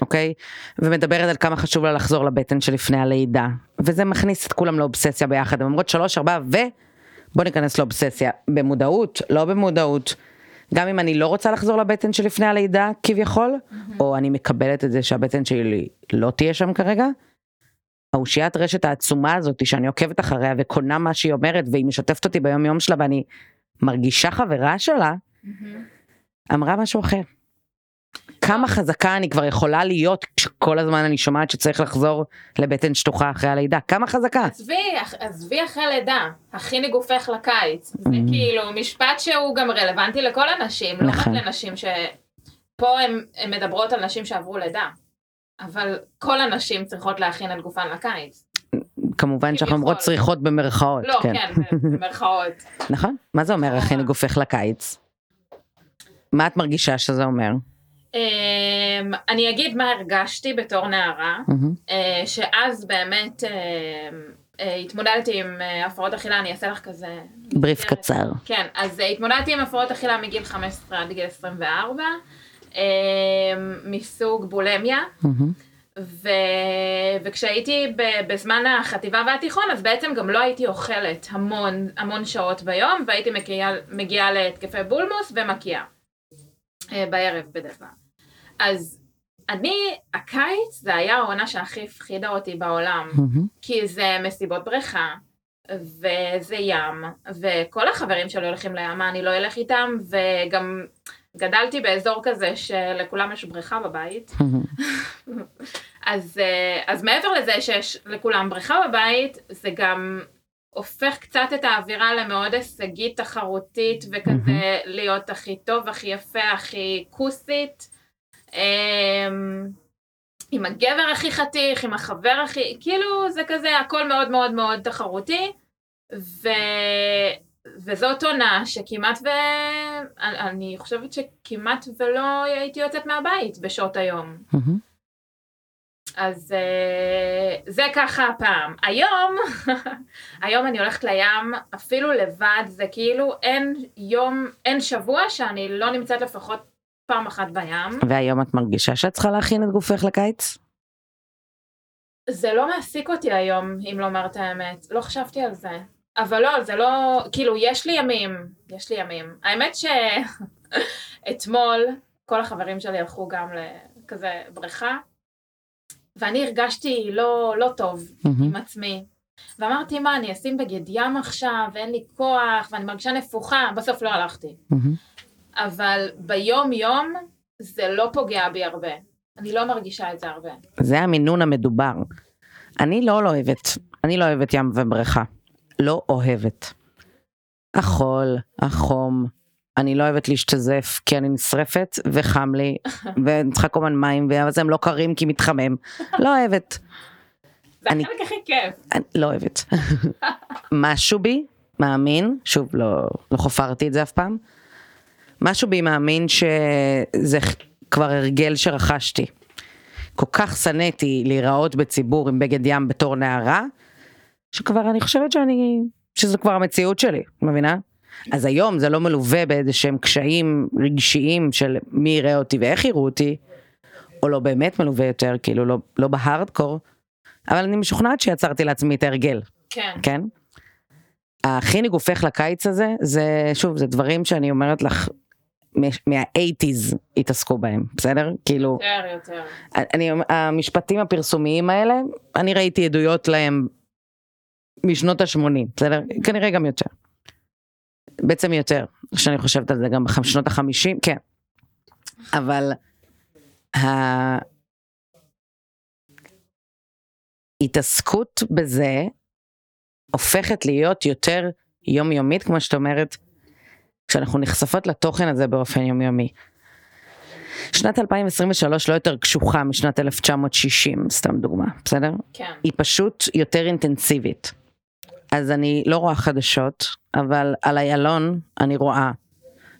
אוקיי? ומדברת על כמה חשוב לה לחזור לבטן שלפני הלידה. וזה מכניס את כולם לאובססיה ביחד. הן אומרות שלוש, ארבע, ובוא ניכנס לאובססיה. במודעות, לא במודעות. גם אם אני לא רוצה לחזור לבטן שלפני הלידה, כביכול, או אני מקבלת את זה שהבטן שלי לא תהיה שם כרגע, האושיית רשת העצומה הזאת שאני עוקבת אחריה וקונה מה שהיא אומרת והיא משתפת אותי ביום יום שלה ואני מרגישה חברה שלה, אמרה משהו אחר. כמה חזקה אני כבר יכולה להיות כשכל הזמן אני שומעת שצריך לחזור לבטן שטוחה אחרי הלידה, כמה חזקה. עזבי, עזבי אחרי לידה, הכיני גופך לקיץ, זה Mm. כאילו משפט שהוא גם רלוונטי לכל הנשים, לא רק נכון. לנשים ש... פה הן מדברות על נשים שעברו לידה, אבל כל הנשים צריכות להכין את גופן לקיץ. כמובן שאנחנו. אומרות צריכות במרכאות, לא, כן, במרכאות. נכון? מה זה אומר הכי גופך לקיץ? מה את מרגישה שזה אומר? אמ, אני אגיד מה הרגשתי בתור נערה, מהמם. אה, שאז באמת אה, אה, התמודדתי עם אה, הפרעות אכילה, אני אעשה לך כזה... בריף קצר. כן, אז אה, התמודדתי עם הפרעות אכילה מגיל 15 עד גיל 24, אה, מסוג בולמיה, מהמם. ו... וכשהייתי ב... בזמן החטיבה והתיכון, אז בעצם גם לא הייתי אוכלת המון, המון שעות ביום, והייתי מגיעה, מגיעה להתקפי בולמוס ומקיאה. אה, בערב בדרך כלל. אז אני, הקיץ זה היה העונה שהכי הפחידה אותי בעולם. מהמם. כי זה מסיבות בריכה, וזה ים, וכל החברים שלי הולכים לים, אני לא אלך איתם, וגם גדלתי באזור כזה שלכולם יש בריכה בבית. אז, אה, אז מעבר לזה שיש לכולם בריכה בבית, זה גם הופך קצת את האווירה למאוד הישגית, תחרותית, וכזה להיות הכי טוב, הכי יפה, הכי כוסית. אמ, עם הגבר הכי חתיך, עם החבר הכי, כאילו זה כזה הכל מאוד מאוד מאוד תחרותי, ו... וזאת עונה שכמעט ו... אני- חושבת שכמעט ולא הייתי יוצאת מהבית בשעות היום. מהמם. אז אה, זה ככה הפעם. היום, היום אני הולכת לים, אפילו לבד, זה כאילו אין יום, אין שבוע שאני לא נמצאת לפחות פעם אחת בים. והיום את מרגישה שאת צריכה להכין את גופך לקיץ? זה לא מעסיק אותי היום, אם לומר את האמת. לא חשבתי על זה. אבל לא, זה לא, כאילו, יש לי ימים, יש לי ימים. האמת שאתמול, כל החברים שלי הלכו גם לכזה בריכה, ואני הרגשתי לא, לא טוב מהמם. עם עצמי. ואמרתי, מה, אני אשים בגד ים עכשיו, ואין לי כוח, ואני מרגישה נפוחה, בסוף לא הלכתי. מהמם. אבל ביום-יום, זה לא פוגע בי הרבה. אני לא מרגישה את זה הרבה. זה המינון המדובר. אני לא לא אוהבת, אני לא אוהבת ים ובריכה. לא אוהבת. החול, החום, אני לא אוהבת להשתזף כי אני נשרפת וחם לי ואני צריכה כל הזמן מים ואז הם לא קרים כי מתחמם. לא אוהבת. זה אני- החלק הכי כיף. אני לא אוהבת. משהו בי מאמין, שוב לא, לא חפרתי את זה אף פעם, משהו בי מאמין שזה כבר הרגל שרכשתי. כל כך שנאתי להיראות בציבור עם בגד ים בתור נערה, שכבר אני חושבת שאני, שזה כבר המציאות שלי, מבינה? אז היום זה לא מלווה באיזה שהם קשיים רגשיים של מי יראה אותי ואיך יראו אותי, או לא באמת מלווה יותר, כאילו לא, לא בהארדקור, אבל אני משוכנעת שיצרתי לעצמי את ההרגל, כן. כן? הכי גופך לקיץ הזה, זה, שוב, זה דברים שאני אומרת לך, מה-80's התעסקו בהם, בסדר? כאילו, יותר, יותר. אני, המשפטים הפרסומיים האלה, אני ראיתי עדויות להם משנות ה-80, בסדר? כנראה גם יותר. בעצם יותר, כשאני חושבת על זה, גם בשנות ה-50, כן. אבל ההתעסקות בזה הופכת להיות יותר יומיומית, כמו שאת אומרת, כשאנחנו נחשפות לתוכן הזה באופן יומיומי. שנת 2023 לא יותר קשוחה משנת 1960, סתם דוגמה, בסדר? כן. היא פשוט יותר אינטנסיבית. אז אני לא רואה חדשות, אבל על איילון אני רואה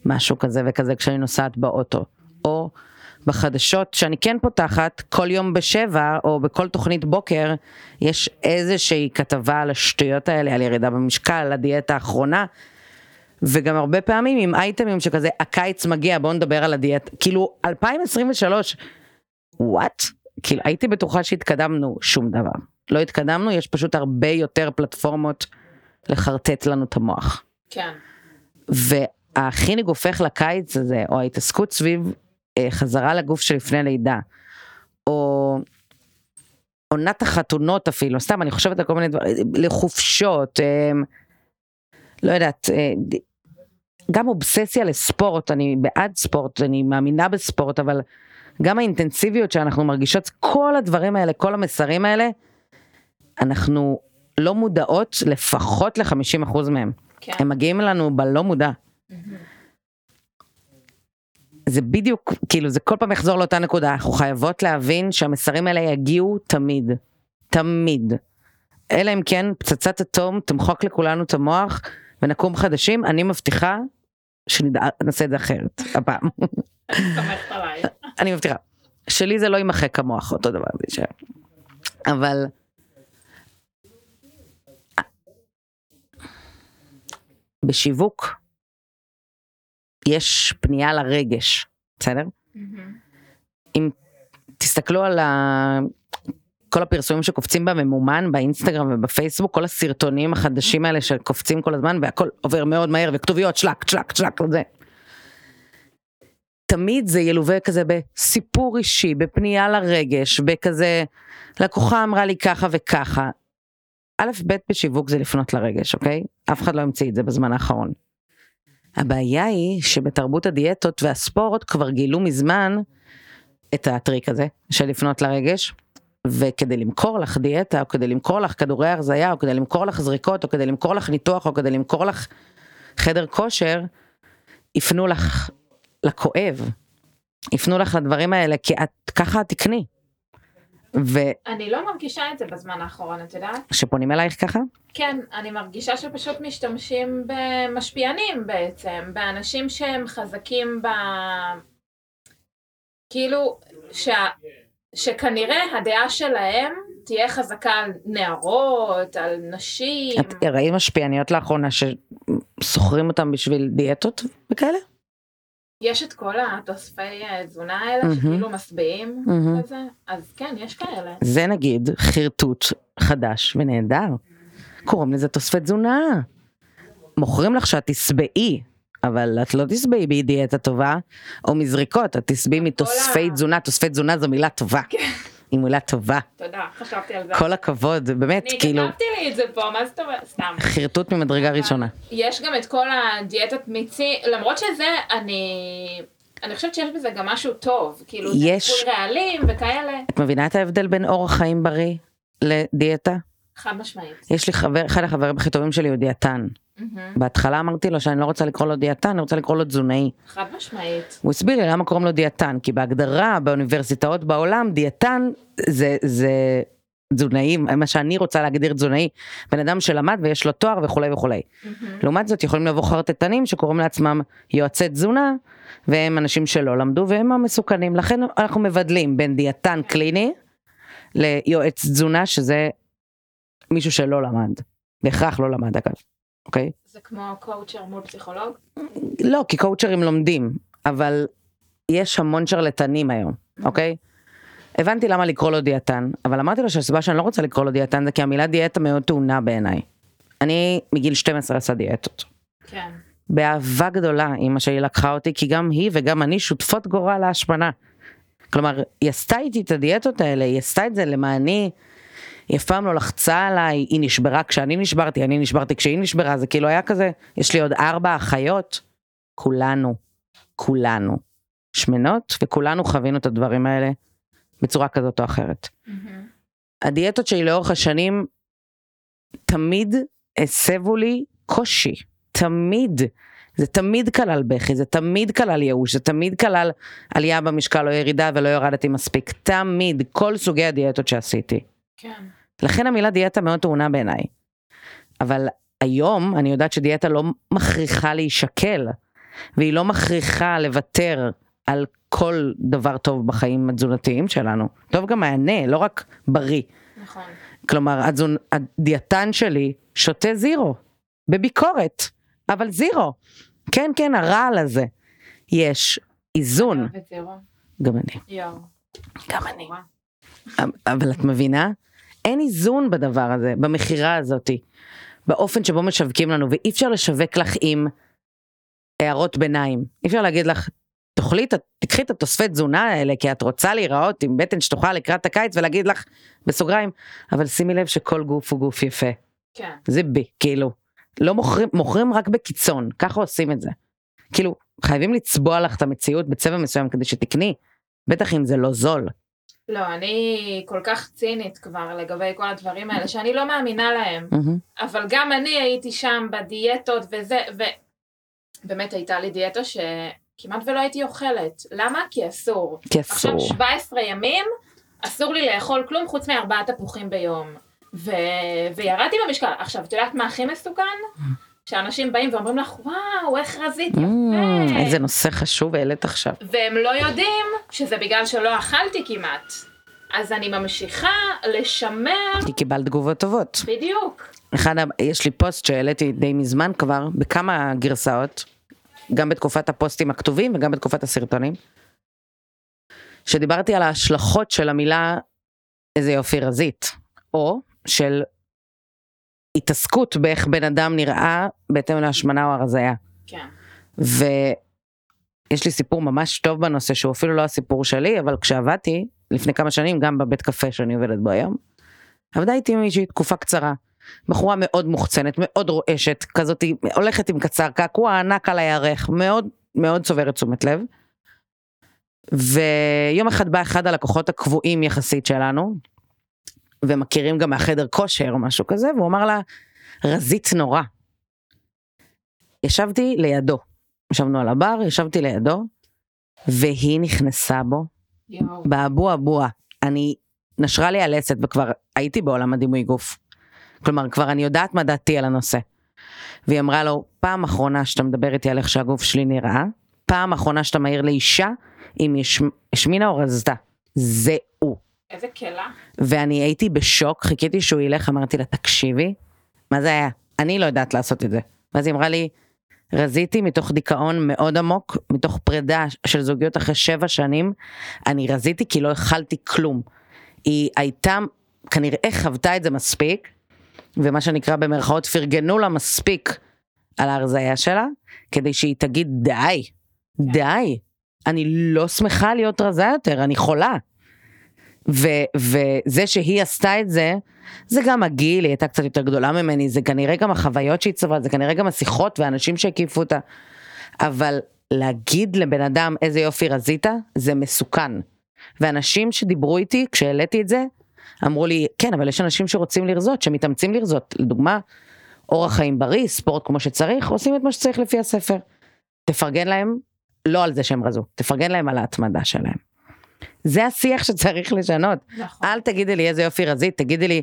משהו כזה וכזה כשאני נוסעת באוטו. או בחדשות שאני כן פותחת, כל יום בשבע או בכל תוכנית בוקר, יש איזושהי כתבה על השטויות האלה, על ירידה במשקל, על הדיאטה האחרונה. וגם הרבה פעמים עם אייטמים שכזה, הקיץ מגיע, בואו נדבר על הדיאטה. כאילו, 2023, וואט? כאילו, הייתי בטוחה שהתקדמנו, שום דבר. לא התקדמנו, יש פשוט הרבה יותר פלטפורמות לחרטט לנו את המוח. כן. והכי נגופך לקיץ הזה, או ההתעסקות סביב אה, חזרה לגוף שלפני לידה, או עונת החתונות אפילו, סתם, אני חושבת על כל מיני דברים, לחופשות, אה, לא יודעת, אה, גם אובססיה לספורט, אני בעד ספורט, אני מאמינה בספורט, אבל גם האינטנסיביות שאנחנו מרגישות, כל הדברים האלה, כל המסרים האלה, אנחנו לא מודעות לפחות ל-50% מהם. כן. הם מגיעים לנו בלא מודע. זה בדיוק, כאילו זה כל פעם יחזור לאותה נקודה, אנחנו חייבות להבין שהמסרים האלה יגיעו תמיד, תמיד. אלא אם כן פצצת אטום תמחוק לכולנו את המוח ונקום חדשים, אני מבטיחה שנעשה את זה אחרת הפעם. אני מבטיחה. שלי זה לא יימחק המוח, אותו דבר. אבל... בשיווק יש פנייה לרגש, בסדר? אם תסתכלו על ה... כל הפרסומים שקופצים בממומן, באינסטגרם ובפייסבוק, כל הסרטונים החדשים האלה שקופצים כל הזמן והכל עובר מאוד מהר וכתוביות שלק, שלק, שלק, זה. תמיד זה ילווה כזה בסיפור אישי, בפנייה לרגש, בכזה, לקוחה אמרה לי ככה וככה. א', ב' בשיווק זה לפנות לרגש, אוקיי? אף אחד לא המציא את זה בזמן האחרון. הבעיה היא שבתרבות הדיאטות והספורט כבר גילו מזמן את הטריק הזה של לפנות לרגש, וכדי למכור לך דיאטה, או כדי למכור לך כדורי הרזייה, או כדי למכור לך זריקות, או כדי למכור לך ניתוח, או כדי למכור לך חדר כושר, יפנו לך לכואב, יפנו לך לדברים האלה, כי את ככה את תקני. אני לא מרגישה את זה בזמן האחרון, את יודעת? ושפונים אלייך ככה? כן, אני מרגישה שפשוט משתמשים במשפיענים בעצם, באנשים שהם חזקים ב... כאילו, שה... שכנראה הדעה שלהם תהיה חזקה על נערות, על נשים. את ראית משפיעניות לאחרונה ששוכרים אותם בשביל דיאטות וכאלה? יש את כל התוספי אה, תזונה האלה מהמם. שכאילו משביעים מהמם. וזה, אז כן, יש כאלה. זה נגיד חרטוט חדש ונהדר. קוראים לזה תוספי תזונה. מוכרים לך שאת תשבעי, אבל את לא תשבעי מדיאטה טובה, או מזריקות, את תשבעי מתוספי תזונה, תוספי תזונה זו מילה טובה. היא מילה טובה. תודה, חשבתי על זה. כל הכבוד, באמת, אני כאילו, כתבתי לי את זה פה, מה זאת אומרת? סתם. חרטוט ממדרגה ראשונה. יש גם את כל הדיאטות מיצי, למרות שזה, אני... אני חושבת שיש בזה גם משהו טוב, כאילו, זה יש. טיפול רעלים וכאלה, את מבינה את ההבדל בין אורח חיים בריא לדיאטה? חד משמעית. יש לי חבר, אחד החברים הכי טובים שלי הוא דיאטן. מהמם. בהתחלה אמרתי לו שאני לא רוצה לקרוא לו דיאטן, אני רוצה לקרוא לו תזונאי. חד משמעית. הוא הסביר לי למה קוראים לו דיאטן, כי בהגדרה באוניברסיטאות בעולם דיאטן זה, זה תזונאי, מה שאני רוצה להגדיר תזונאי, בן אדם שלמד ויש לו תואר וכולי וכולי. מהמם. לעומת זאת יכולים לבוא חרטטנים שקוראים לעצמם יועצי תזונה, והם אנשים שלא למדו והם המסוכנים, לכן אנחנו מבדלים בין דיאטן קליני ליועץ תזונה שזה מישהו שלא למד, בהכרח לא למד אגב, אוקיי? זה כמו קואוצ'ר מול פסיכולוג? לא, כי קואוצ'רים לומדים, אבל יש המון שרלטנים היום, אוקיי? הבנתי למה לקרוא לו דיאטן, אבל אמרתי לו שהסיבה שאני לא רוצה לקרוא לו דיאטן זה כי המילה דיאטה מאוד טעונה בעיניי. אני מגיל 12 עשה דיאטות. כן. באהבה גדולה אמא שלי לקחה אותי, כי גם היא וגם אני שותפות גורל להשמנה. כלומר, היא עשתה איתי את הדיאטות האלה, היא עשתה את זה למעני, היא אף פעם לא לחצה עליי, היא נשברה כשאני נשברתי, אני נשברתי כשהיא נשברה, זה כאילו היה כזה, יש לי עוד ארבע אחיות, כולנו, כולנו שמנות, וכולנו חווינו את הדברים האלה בצורה כזאת או אחרת. מהמם. הדיאטות שלי לאורך השנים תמיד הסבו לי קושי, תמיד. זה תמיד כלל בכי, זה תמיד כלל ייאוש, זה תמיד כלל עלייה במשקל או ירידה ולא ירדתי מספיק, תמיד, כל סוגי הדיאטות שעשיתי. כן. לכן המילה דיאטה מאוד טעונה בעיניי. אבל היום אני יודעת שדיאטה לא מכריחה להישקל, והיא לא מכריחה לוותר על כל דבר טוב בחיים התזונתיים שלנו. טוב גם מהנה, לא רק בריא. נכון. כלומר, התזונ... הדיאטן שלי שותה זירו, בביקורת, אבל זירו. כן, כן, הרעל הזה. יש איזון. גם אני, יואו. גם אני. אבל את מבינה? אין איזון בדבר הזה, במכירה הזאתי, באופן שבו משווקים לנו, ואי אפשר לשווק לך עם הערות ביניים. אי אפשר להגיד לך, תאכלי, תקחי את התוספי תזונה האלה, כי את רוצה להיראות עם בטן שטוחה לקראת הקיץ, ולהגיד לך, בסוגריים, אבל שימי לב שכל גוף הוא גוף יפה. כן. זה בי, כאילו. לא מוכרים, מוכרים רק בקיצון, ככה עושים את זה. כאילו, חייבים לצבוע לך את המציאות בצבע מסוים כדי שתקני, בטח אם זה לא זול. לא, אני כל כך צינית כבר לגבי כל הדברים האלה, שאני לא מאמינה להם. מהמם. אבל גם אני הייתי שם בדיאטות וזה, ובאמת הייתה לי דיאטה שכמעט ולא הייתי אוכלת. למה? כי אסור. כי עכשיו אסור. 17 ימים, אסור לי לאכול כלום חוץ מארבעה תפוחים ביום. ו... וירדתי במשקל. עכשיו, את יודעת מה הכי מסוכן? שאנשים באים ואומרים לך, וואו, איך רזית יפה. Mm, איזה נושא חשוב העלית עכשיו. והם לא יודעים שזה בגלל שלא אכלתי כמעט. אז אני ממשיכה לשמר, כי קיבלת תגובות טובות. בדיוק. אחד, יש לי פוסט שהעליתי די מזמן כבר, בכמה גרסאות, גם בתקופת הפוסטים הכתובים וגם בתקופת הסרטונים, שדיברתי על ההשלכות של המילה איזה יופי רזית, או של התעסקות באיך בן אדם נראה בהתאם להשמנה או הרזייה. כן. ויש לי סיפור ממש טוב בנושא שהוא אפילו לא הסיפור שלי, אבל כשעבדתי לפני כמה שנים, גם בבית קפה שאני עובדת בו היום, עבדה איתי מישהי תקופה קצרה. בחורה מאוד מוחצנת, מאוד רועשת, כזאת, הולכת עם קצר, קעקוע ענק על הירך, מאוד מאוד צוברת תשומת לב. ויום אחד בא אחד הלקוחות הקבועים יחסית שלנו, ומכירים גם מהחדר כושר או משהו כזה, והוא אמר לה, רזית נורא. ישבתי לידו, ישבנו על הבר, ישבתי לידו, והיא נכנסה בו. באבו אבוה. אני, נשרה לי הלסת וכבר הייתי בעולם הדימוי גוף. כלומר, כבר אני יודעת מה דעתי על הנושא. והיא אמרה לו, פעם אחרונה שאתה מדבר איתי על איך שהגוף שלי נראה, פעם אחרונה שאתה מעיר לאישה אם היא הש- השמינה או רזתה. זה הוא. איזה כלה. ואני הייתי בשוק, חיכיתי שהוא ילך, אמרתי לה, תקשיבי, מה זה היה? אני לא יודעת לעשות את זה. ואז היא אמרה לי, רזיתי מתוך דיכאון מאוד עמוק, מתוך פרידה של זוגיות אחרי שבע שנים, אני רזיתי כי לא אכלתי כלום. היא הייתה, כנראה חוותה את זה מספיק, ומה שנקרא במרכאות פרגנו לה מספיק על ההרזייה שלה, כדי שהיא תגיד די, די, אני לא שמחה להיות רזה יותר, אני חולה. ו- וזה שהיא עשתה את זה, זה גם הגיל, היא הייתה קצת יותר גדולה ממני, זה כנראה גם החוויות שהיא צברה, זה כנראה גם השיחות והאנשים שהקיפו אותה. אבל להגיד לבן אדם איזה יופי רזית, זה מסוכן. ואנשים שדיברו איתי כשהעליתי את זה, אמרו לי, כן, אבל יש אנשים שרוצים לרזות, שמתאמצים לרזות. לדוגמה, אורח חיים בריא, ספורט כמו שצריך, עושים את מה שצריך לפי הספר. תפרגן להם, לא על זה שהם רזו, תפרגן להם על ההתמדה שלהם. זה השיח שצריך לשנות. נכון. אל תגידי לי איזה יופי רזית, תגידי לי,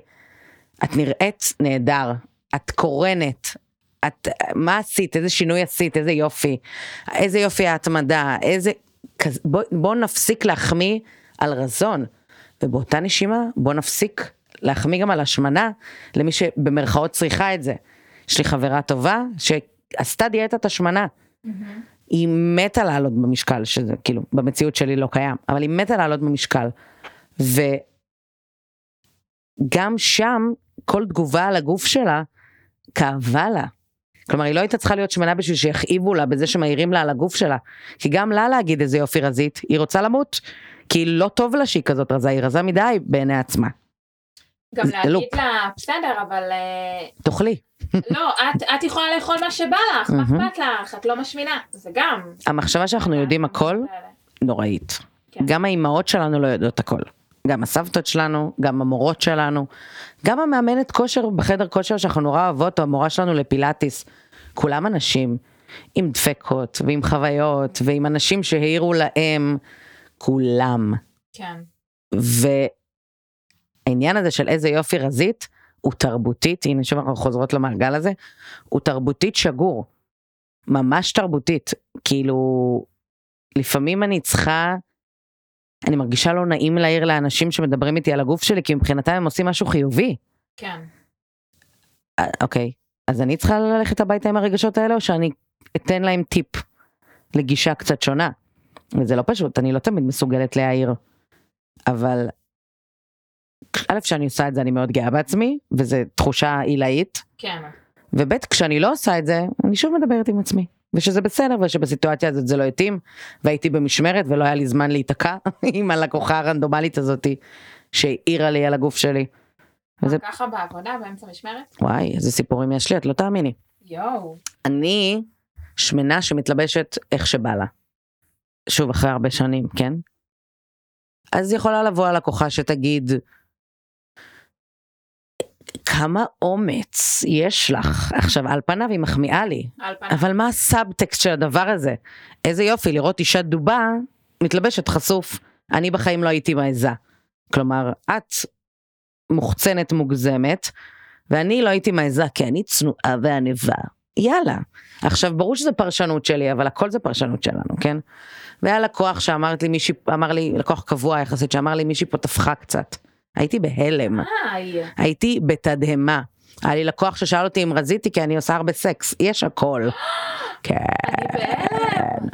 את נראית נהדר, את קורנת, את, מה עשית, איזה שינוי עשית, איזה יופי, איזה יופי ההתמדה, איזה, כזה, בוא, בוא נפסיק להחמיא על רזון, ובאותה נשימה בוא נפסיק להחמיא גם על השמנה למי שבמרכאות צריכה את זה. יש לי חברה טובה שעשתה דיאטת השמנה. היא מתה לעלות במשקל, שזה כאילו במציאות שלי לא קיים, אבל היא מתה לעלות במשקל. וגם שם כל תגובה על הגוף שלה כאבה לה. כלומר היא לא הייתה צריכה להיות שמנה בשביל שיכאיבו לה בזה שמעירים לה על הגוף שלה. כי גם לה להגיד איזה יופי רזית, היא רוצה למות. כי לא טוב לה שהיא כזאת רזה, היא רזה מדי בעיני עצמה. גם זה להגיד. לה, בסדר, אבל אה, תאכלי. לא, את, את יכולה לאכול מה שבא לך, מה. אכפת לך, את לא משמינה, זה גם. המחשבה שאנחנו יודעים הכל, נוראית. כן. גם האימהות שלנו לא יודעות הכל. גם הסבתות שלנו, גם המורות שלנו, גם המאמנת כושר בחדר כושר שאנחנו נורא אוהבות, או המורה שלנו לפילאטיס. כולם אנשים עם דפקות ועם חוויות ועם אנשים שהעירו להם, כולם. כן. והעניין הזה של איזה יופי רזית, הוא תרבותית, הנה שוב אנחנו חוזרות למעגל הזה, הוא תרבותית שגור. ממש תרבותית. כאילו, לפעמים אני צריכה, אני מרגישה לא נעים להעיר לאנשים שמדברים איתי על הגוף שלי, כי מבחינתם הם עושים משהו חיובי. כן. אה, אוקיי, אז אני צריכה ללכת הביתה עם הרגשות האלה, או שאני אתן להם טיפ לגישה קצת שונה. וזה לא פשוט, אני לא תמיד מסוגלת להעיר. אבל, א', כשאני עושה את זה אני מאוד גאה בעצמי, וזו תחושה עילאית. כן. וב' כשאני לא עושה את זה, אני שוב מדברת עם עצמי. ושזה בסדר, ושבסיטואציה הזאת זה לא התאים, והייתי במשמרת ולא היה לי זמן להיתקע עם הלקוחה הרנדומלית הזאתי, שהעירה לי על הגוף שלי. וזה- ככה בעבודה באמצע משמרת? וואי, איזה סיפורים יש לי, את לא תאמיני. יואו. אני שמנה שמתלבשת איך שבא לה. שוב, אחרי הרבה שנים, כן? אז יכולה לבוא הלקוחה שתגיד, כמה אומץ יש לך. עכשיו, על פניו היא מחמיאה לי. אבל מה הסאבטקסט של הדבר הזה? איזה יופי לראות אישה דובה מתלבשת חשוף. אני בחיים לא הייתי מעיזה. כלומר, את מוחצנת מוגזמת, ואני לא הייתי מעיזה כי אני צנועה ועניבה. יאללה. עכשיו, ברור שזה פרשנות שלי, אבל הכל זה פרשנות שלנו, כן? והיה לקוח שאמרת לי מישהי, אמר לי, לקוח קבוע יחסית, שאמר לי מישהי פה טפחה קצת. הייתי בהלם. הייתי בתדהמה. היה לי לקוח ששאל אותי אם רזיתי כי אני עושה הרבה סקס, יש הכל. כן. אני בהלם.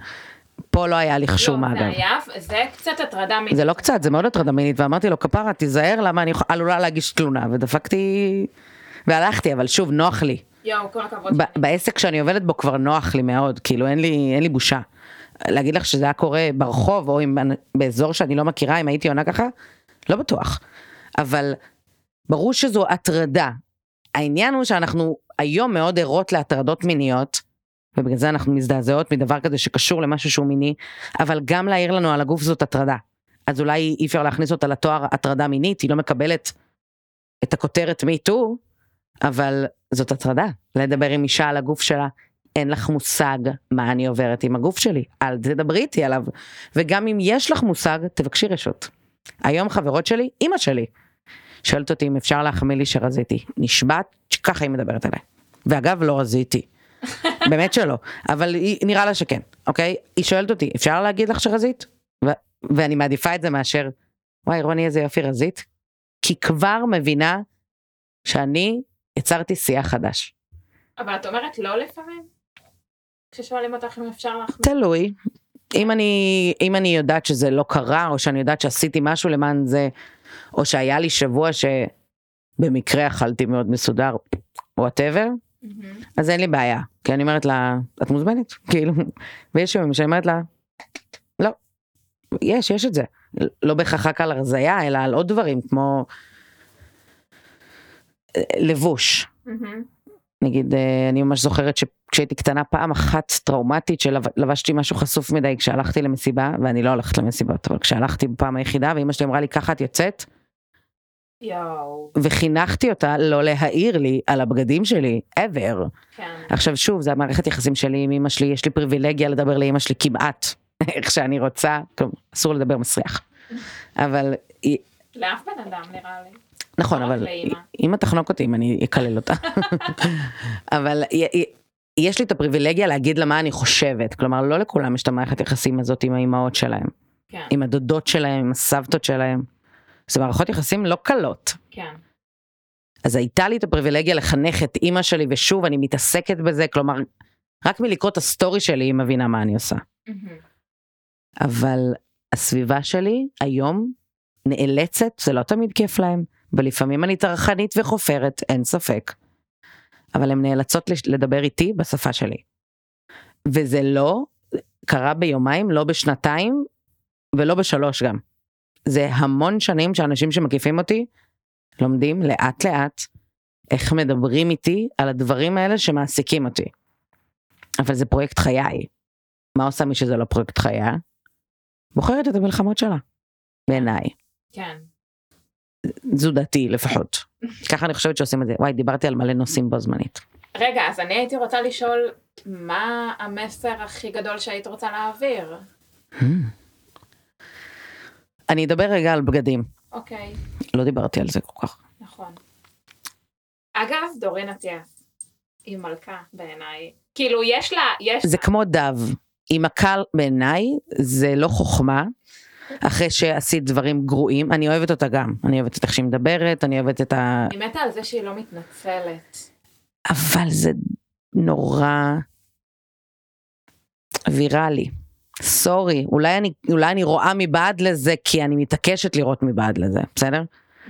פה לא היה לי חשום לא, זה אגב. היה, זה קצת הטרדה מינית. זה לא קצת, זה מאוד הטרדה מינית, ואמרתי לו, כפרה, תיזהר למה אני עלולה להגיש תלונה, ודפקתי, והלכתי, אבל שוב, נוח לי. יואו, כל הכבוד. בעסק שאני עובדת בו כבר נוח לי מאוד, כאילו אין לי, אין לי בושה. להגיד לך שזה היה קורה ברחוב, או אם, באזור שאני לא מכירה, אם הייתי עונה ככה, לא בטוח. אבל ברור שזו הטרדה. העניין הוא שאנחנו היום מאוד ערות להטרדות מיניות, ובגלל זה אנחנו מזדעזעות מדבר כזה שקשור למשהו שהוא מיני, אבל גם להעיר לנו על הגוף זאת הטרדה. אז אולי אי אפשר להכניס אותה לתואר הטרדה מינית, היא לא מקבלת את הכותרת מי-טו, אבל זאת הטרדה. לדבר עם אישה על הגוף שלה, אין לך מושג מה אני עוברת עם הגוף שלי, אל תדברי איתי עליו. וגם אם יש לך מושג, תבקשי רשות. היום חברות שלי, אימא שלי, שואלת אותי אם אפשר להחמיא לי שרזיתי. נשבעת שככה היא מדברת אליי. ואגב, לא רזיתי. באמת שלא, אבל היא, נראה לה שכן, אוקיי? היא שואלת אותי, אפשר להגיד לך שרזית? ו- ואני מעדיפה את זה מאשר, וואי רוני איזה יופי רזית, כי כבר מבינה שאני יצרתי שיח חדש. אבל את אומרת לא לפעמים? כששואלים אותך אם אפשר להחמיא. תלוי. אם אני, אם אני יודעת שזה לא קרה, או שאני יודעת שעשיתי משהו למען זה, או שהיה לי שבוע שבמקרה אכלתי מאוד מסודר, וואטאבר, מהמם. אז אין לי בעיה. כי אני אומרת לה, את מוזמנת, כאילו, ויש ימים שאני אומרת לה, לא, יש, יש את זה. לא בהכרח רק על הרזייה, אלא על עוד דברים, כמו אה, לבוש. מהמם. נגיד, אה, אני ממש זוכרת שכשהייתי קטנה פעם אחת טראומטית שלבשתי משהו חשוף מדי כשהלכתי למסיבה, ואני לא הולכת למסיבות, אבל כשהלכתי בפעם היחידה, ואימא שלי אמרה לי, ככה את יוצאת, יואו. וחינכתי אותה לא להעיר לי על הבגדים שלי, ever. כן. עכשיו שוב, זה המערכת יחסים שלי עם אמא שלי, יש לי פריבילגיה לדבר לאמא שלי כמעט איך שאני רוצה, כלומר, אסור לדבר מסריח. אבל, לאף בן אדם נראה לי. נכון, לא אבל לאמא. אמא תחנוק אותי אם אני אקלל אותה. אבל יש לי את הפריבילגיה להגיד לה מה אני חושבת, כלומר לא לכולם יש את המערכת יחסים הזאת עם האימהות שלהם, כן. עם הדודות שלהם, עם הסבתות שלהם. זה מערכות יחסים לא קלות. כן. אז הייתה לי את הפריבילגיה לחנך את אימא שלי, ושוב, אני מתעסקת בזה, כלומר, רק מלקרוא את הסטורי שלי היא מבינה מה אני עושה. אבל הסביבה שלי היום נאלצת, זה לא תמיד כיף להם, ולפעמים אני טרחנית וחופרת, אין ספק. אבל הן נאלצות לדבר איתי בשפה שלי. וזה לא קרה ביומיים, לא בשנתיים, ולא בשלוש גם. זה המון שנים שאנשים שמקיפים אותי לומדים לאט לאט איך מדברים איתי על הדברים האלה שמעסיקים אותי. אבל זה פרויקט חיי. מה עושה מי שזה לא פרויקט חייה? בוחרת את המלחמות שלה. בעיניי. כן. זו דעתי לפחות. ככה אני חושבת שעושים את זה. וואי, דיברתי על מלא נושאים בו זמנית. רגע, אז אני הייתי רוצה לשאול, מה המסר הכי גדול שהיית רוצה להעביר? אני אדבר רגע על בגדים. אוקיי, לא דיברתי על זה כל כך. נכון. אגב, דורין אטיאס, היא מלכה בעיניי. כאילו, יש לה, יש זה לה. כמו דב. עם הקל בעיניי זה לא חוכמה. אחרי שעשית דברים גרועים, אני אוהבת אותה גם. אני אוהבת את איך שהיא מדברת, אני אוהבת את ה... אני מתה על זה שהיא לא מתנצלת. אבל זה נורא ויראלי. סורי, אולי אני, אולי אני רואה מבעד לזה כי אני מתעקשת לראות מבעד לזה, בסדר?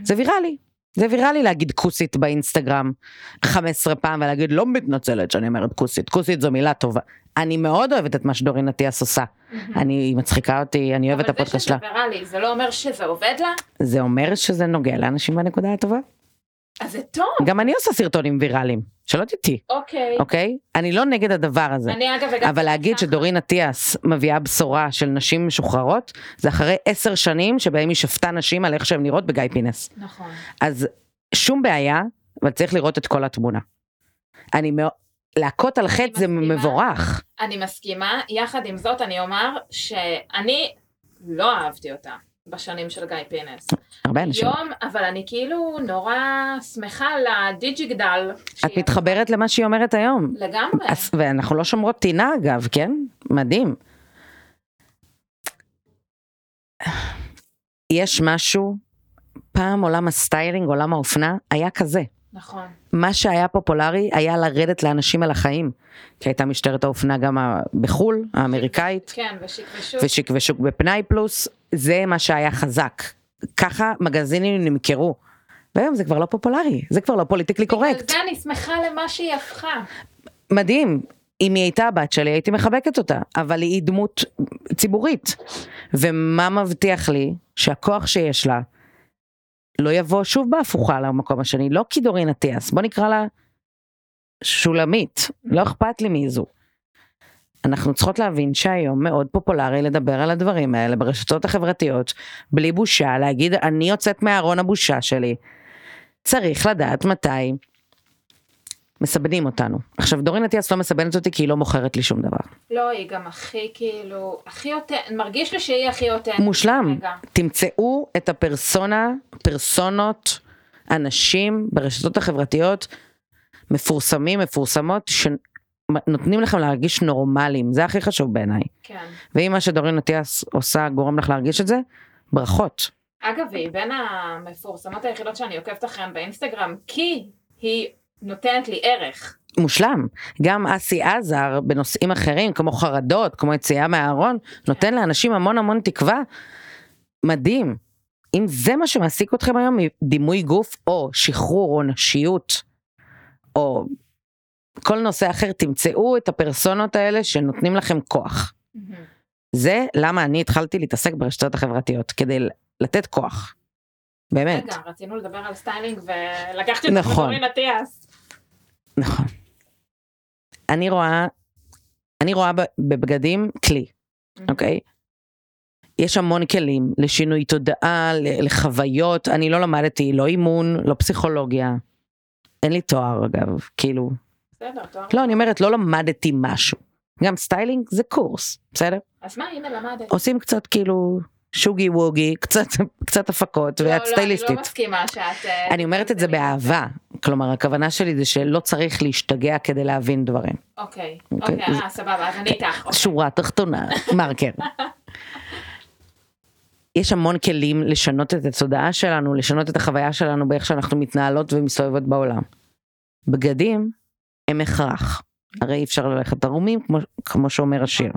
זה ויראלי. זה ויראלי להגיד כוסית באינסטגרם 15 פעם ולהגיד לא מתנצלת שאני אומרת כוסית, כוסית זו מילה טובה. אני מאוד אוהבת את מה שדורין אטיאס עושה. אני, היא מצחיקה אותי, אני אוהבת את אבל הפודקאסט זה שלה. שזה ויראלי, זה לא אומר שזה עובד לה? זה אומר שזה נוגע לאנשים בנקודה הטובה. אז זה טוב. גם אני עושה סרטונים ויראליים, שלא תטעי, אוקיי. אוקיי? אני לא נגד הדבר הזה. אני אגב הגעתי אבל להגיד ככה. שדורין אטיאס מביאה בשורה של נשים משוחררות, זה אחרי עשר שנים שבהם היא שפטה נשים על איך שהן נראות בגיא פינס. נכון. אז שום בעיה, אבל צריך לראות את כל התמונה. אני מאוד... להכות על חטא זה. מבורך. אני מסכימה, יחד עם זאת אני אומר שאני לא אהבתי אותה בשנים של גיא פינס. הרבה אנשים. היום, אבל אני כאילו נורא שמחה לדיג'יגדל. את מתחברת למה שהיא אומרת היום. לגמרי. אז- ואנחנו לא שומרות טינה אגב, כן? מדהים. יש משהו, פעם עולם הסטיילינג, עולם האופנה, היה כזה. נכון. מה שהיה פופולרי היה לרדת לאנשים על החיים. כי הייתה משטרת האופנה גם בחו"ל, האמריקאית, כן, ושיק ושוק. ושיק ושוק בפנאי פלוס, זה מה שהיה חזק. ככה מגזינים נמכרו. והיום זה כבר לא פופולרי, זה כבר לא politically correct. בגלל זה אני שמחה למה שהיא הפכה. מדהים. אם היא הייתה הבת שלי הייתי מחבקת אותה, אבל היא דמות ציבורית. ומה מבטיח לי שהכוח שיש לה לא יבוא שוב בהפוכה למקום השני, לא כדורין אטיאס, בוא נקרא לה שולמית, לא אכפת לי מי זו. אנחנו צריכות להבין שהיום מאוד פופולרי לדבר על הדברים האלה ברשתות החברתיות, בלי בושה, להגיד אני יוצאת מארון הבושה שלי. צריך לדעת מתי מסבנים אותנו. עכשיו דורין אטיאס לא מסבנת אותי כי היא לא מוכרת לי שום דבר. לא, היא גם הכי כאילו, הכי אותנטית, מרגיש לי שהיא הכי אותנטית. מושלם. רגע. תמצאו את הפרסונה, פרסונות, אנשים ברשתות החברתיות, מפורסמים, מפורסמות, שנותנים לכם להרגיש נורמליים, זה הכי חשוב בעיניי. כן. ואם מה שדורין אטיאס עושה גורם לך להרגיש את זה, ברכות. אגב, היא בין המפורסמות היחידות שאני עוקבת אחריהן באינסטגרם, כי היא נותנת לי ערך. מושלם. גם אסי עזר בנושאים אחרים, כמו חרדות, כמו יציאה מהארון, נותן לאנשים המון המון תקווה. מדהים. אם זה מה שמעסיק אתכם היום, דימוי גוף, או שחרור, או נשיות, או כל נושא אחר, תמצאו את הפרסונות האלה שנותנים לכם כוח. זה למה אני התחלתי להתעסק ברשתות החברתיות, כדי לתת כוח. באמת. רגע, רצינו לדבר על סטיילינג ולקחתי אותך נכון. מדורין אטיאס. נכון. אני רואה, אני רואה בבגדים כלי, אוקיי? יש המון כלים לשינוי תודעה, לחוויות, אני לא למדתי לא אימון, לא פסיכולוגיה. אין לי תואר אגב, כאילו, בסדר, טוב. לא, אני אומרת, לא למדתי משהו. גם סטיילינג זה קורס, בסדר? אז מה, הנה למדת. עושים קצת כאילו שוגי ווגי, קצת, קצת הפקות, לא, ואת לא, אני סטייליסטית. לא מסכימה שאת... אה, אני אומרת את זה באהבה, כלומר הכוונה שלי זה שלא צריך להשתגע כדי להבין דברים. אוקיי, אוקיי, אוקיי, אה, סבבה, אז אני איתך. אוקיי. שורה תחתונה, מרקר. יש המון כלים לשנות את התודעה שלנו, לשנות את החוויה שלנו באיך שאנחנו מתנהלות ומסתובבות בעולם. בגדים הם הכרח, הרי אי אפשר ללכת ערומים כמו, כמו שאומר השיר.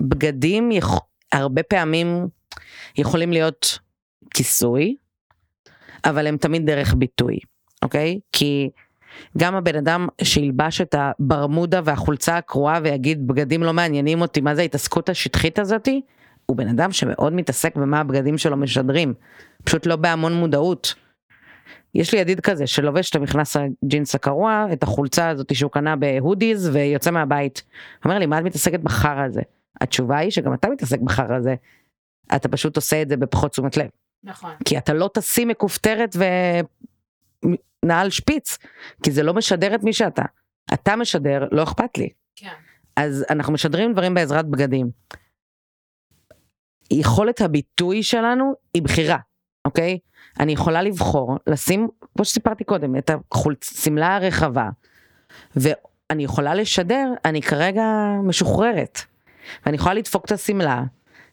הבגדים יכ... הרבה פעמים יכולים להיות כיסוי, אבל הם תמיד דרך ביטוי, אוקיי? כי גם הבן אדם שילבש את הברמודה והחולצה הקרועה ויגיד בגדים לא מעניינים אותי, מה זה ההתעסקות השטחית הזאתי? הוא בן אדם שמאוד מתעסק במה הבגדים שלו משדרים, פשוט לא בהמון מודעות. יש לי ידיד כזה שלובש את המכנס הג'ינס הקרוע, את החולצה הזאת שהוא קנה בהודיז ויוצא מהבית. אומר לי, מה את מתעסקת בחרא הזה? התשובה היא שגם אתה מתעסק בחרא הזה. אתה פשוט עושה את זה בפחות תשומת לב. נכון. כי אתה לא תשים מכופתרת ונעל שפיץ, כי זה לא משדר את מי שאתה. אתה משדר, לא אכפת לי. כן. אז אנחנו משדרים דברים בעזרת בגדים. יכולת הביטוי שלנו היא בחירה, אוקיי? אני יכולה לבחור לשים, כמו שסיפרתי קודם, את השמלה הרחבה, ואני יכולה לשדר, אני כרגע משוחררת. ואני יכולה לדפוק את השמלה,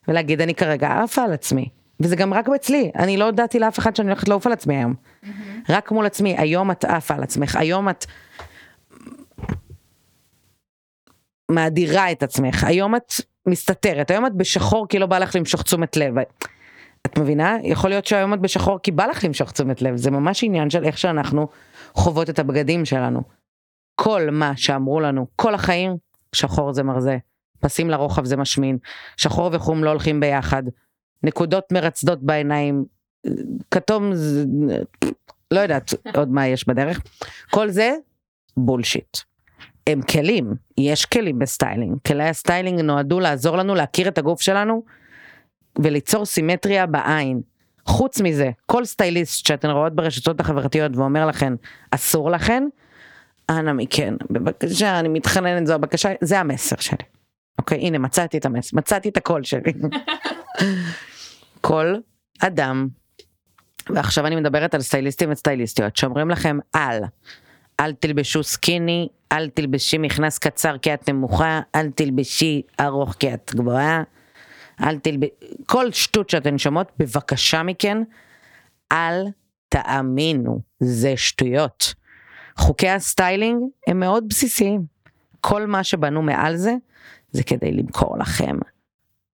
ולהגיד אני כרגע עפה על עצמי. וזה גם רק אצלי, אני לא הודעתי לאף אחד שאני הולכת לעוף על עצמי היום. רק מול עצמי, היום את עפה על עצמך, היום את מאדירה את עצמך, היום את מסתתרת, היום את בשחור כי לא בא לך למשוך תשומת לב. את מבינה? יכול להיות שהיום את בשחור כי בא לך למשוך תשומת לב, זה ממש עניין של איך שאנחנו חוות את הבגדים שלנו. כל מה שאמרו לנו כל החיים, שחור זה מרזה, פסים לרוחב זה משמין, שחור וחום לא הולכים ביחד, נקודות מרצדות בעיניים, כתום זה... לא יודעת עוד מה יש בדרך. כל זה bullshit. הם כלים, יש כלים בסטיילינג. כלי הסטיילינג נועדו לעזור לנו להכיר את הגוף שלנו וליצור סימטריה בעין. חוץ מזה, כל סטייליסט שאתן רואות ברשתות החברתיות ואומר לכן, אסור לכן, אנא מכן, בבקשה, אני מתחננת, זו הבקשה, זה המסר שלי. אוקיי, הנה, מצאתי את המסר, מצאתי את הקול שלי. כל אדם, ועכשיו אני מדברת על סטייליסטים וסטייליסטיות, שאומרים לכם על, אל תלבשו skinny, אל תלבשי מכנס קצר כי את נמוכה, אל תלבשי ארוך כי את גבוהה, אל תלבשי, כל שטות שאתן שומעות, בבקשה מכן, אל תאמינו, זה שטויות. חוקי הסטיילינג הם מאוד בסיסיים. כל מה שבנו מעל זה, זה כדי למכור לכם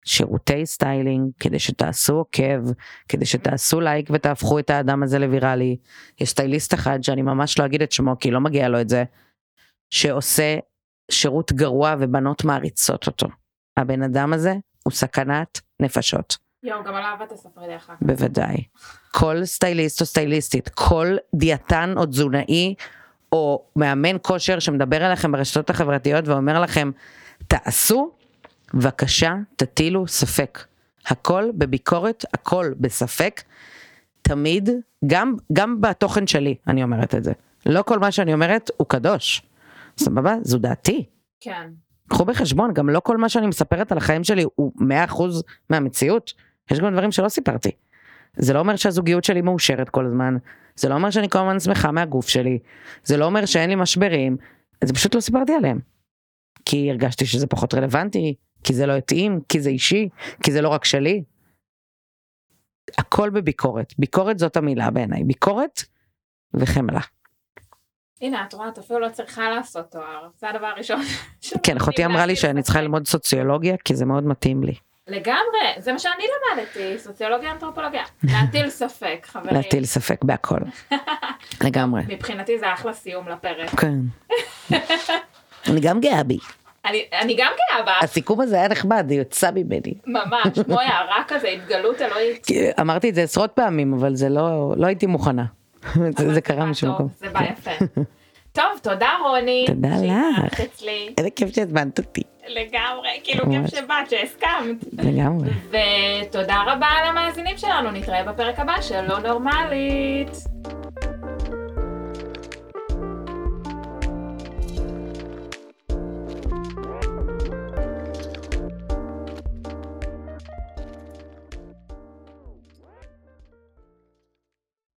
שירותי סטיילינג, כדי שתעשו עוקב, כדי שתעשו לייק ותהפכו את האדם הזה לוויראלי. יש סטייליסט אחד שאני ממש לא אגיד את שמו כי לא מגיע לו את זה, שעושה שירות גרוע ובנות מעריצות אותו. הבן אדם הזה הוא סכנת נפשות. יואו, גם על אהבת הספר דרך אגב. בוודאי. כל סטייליסט או סטייליסטית, כל דיאטן או תזונאי או מאמן כושר שמדבר אליכם ברשתות החברתיות ואומר לכם, תעשו, בבקשה תטילו ספק. הכל בביקורת, הכל בספק. תמיד, גם, גם בתוכן שלי, אני אומרת את זה. לא כל מה שאני אומרת הוא קדוש. סבבה? זו דעתי. כן. קחו בחשבון, גם לא כל מה שאני מספרת על החיים שלי הוא 100% מהמציאות. יש גם דברים שלא סיפרתי. זה לא אומר שהזוגיות שלי מאושרת כל הזמן, זה לא אומר שאני כל הזמן שמחה מהגוף שלי, זה לא אומר שאין לי משברים, זה פשוט לא סיפרתי עליהם. כי הרגשתי שזה פחות רלוונטי, כי זה לא התאים, כי זה אישי, כי זה לא רק שלי. הכל בביקורת, ביקורת זאת המילה בעיניי, ביקורת וחמלה. הנה, את רואה, את אפילו לא צריכה לעשות תואר, זה הדבר הראשון. כן, אחותי אמרה לי שאני צריכה ללמוד סוציולוגיה, כי זה מאוד מתאים לי. לגמרי, זה מה שאני למדתי, סוציולוגיה אנתרופולוגיה. להטיל ספק, חברים. להטיל ספק בהכל. לגמרי. מבחינתי זה אחלה סיום לפרק. כן. אני גם גאה בי. אני, אני גם גאה בה, הסיכום הזה היה נחמד, זה יצא ממני. ממש, כמו הערה כזה, התגלות אלוהית. אמרתי את זה עשרות פעמים, אבל זה לא, לא הייתי מוכנה. זה, זה קרה משום מקום. זה בא יפה. טוב, תודה רוני. תודה לך. אצלי. איזה כיף שהזמנת אותי. לגמרי, כאילו. כיף שבאת, שהסכמת. לגמרי. ותודה רבה למאזינים שלנו, נתראה בפרק הבא של לא נורמלית.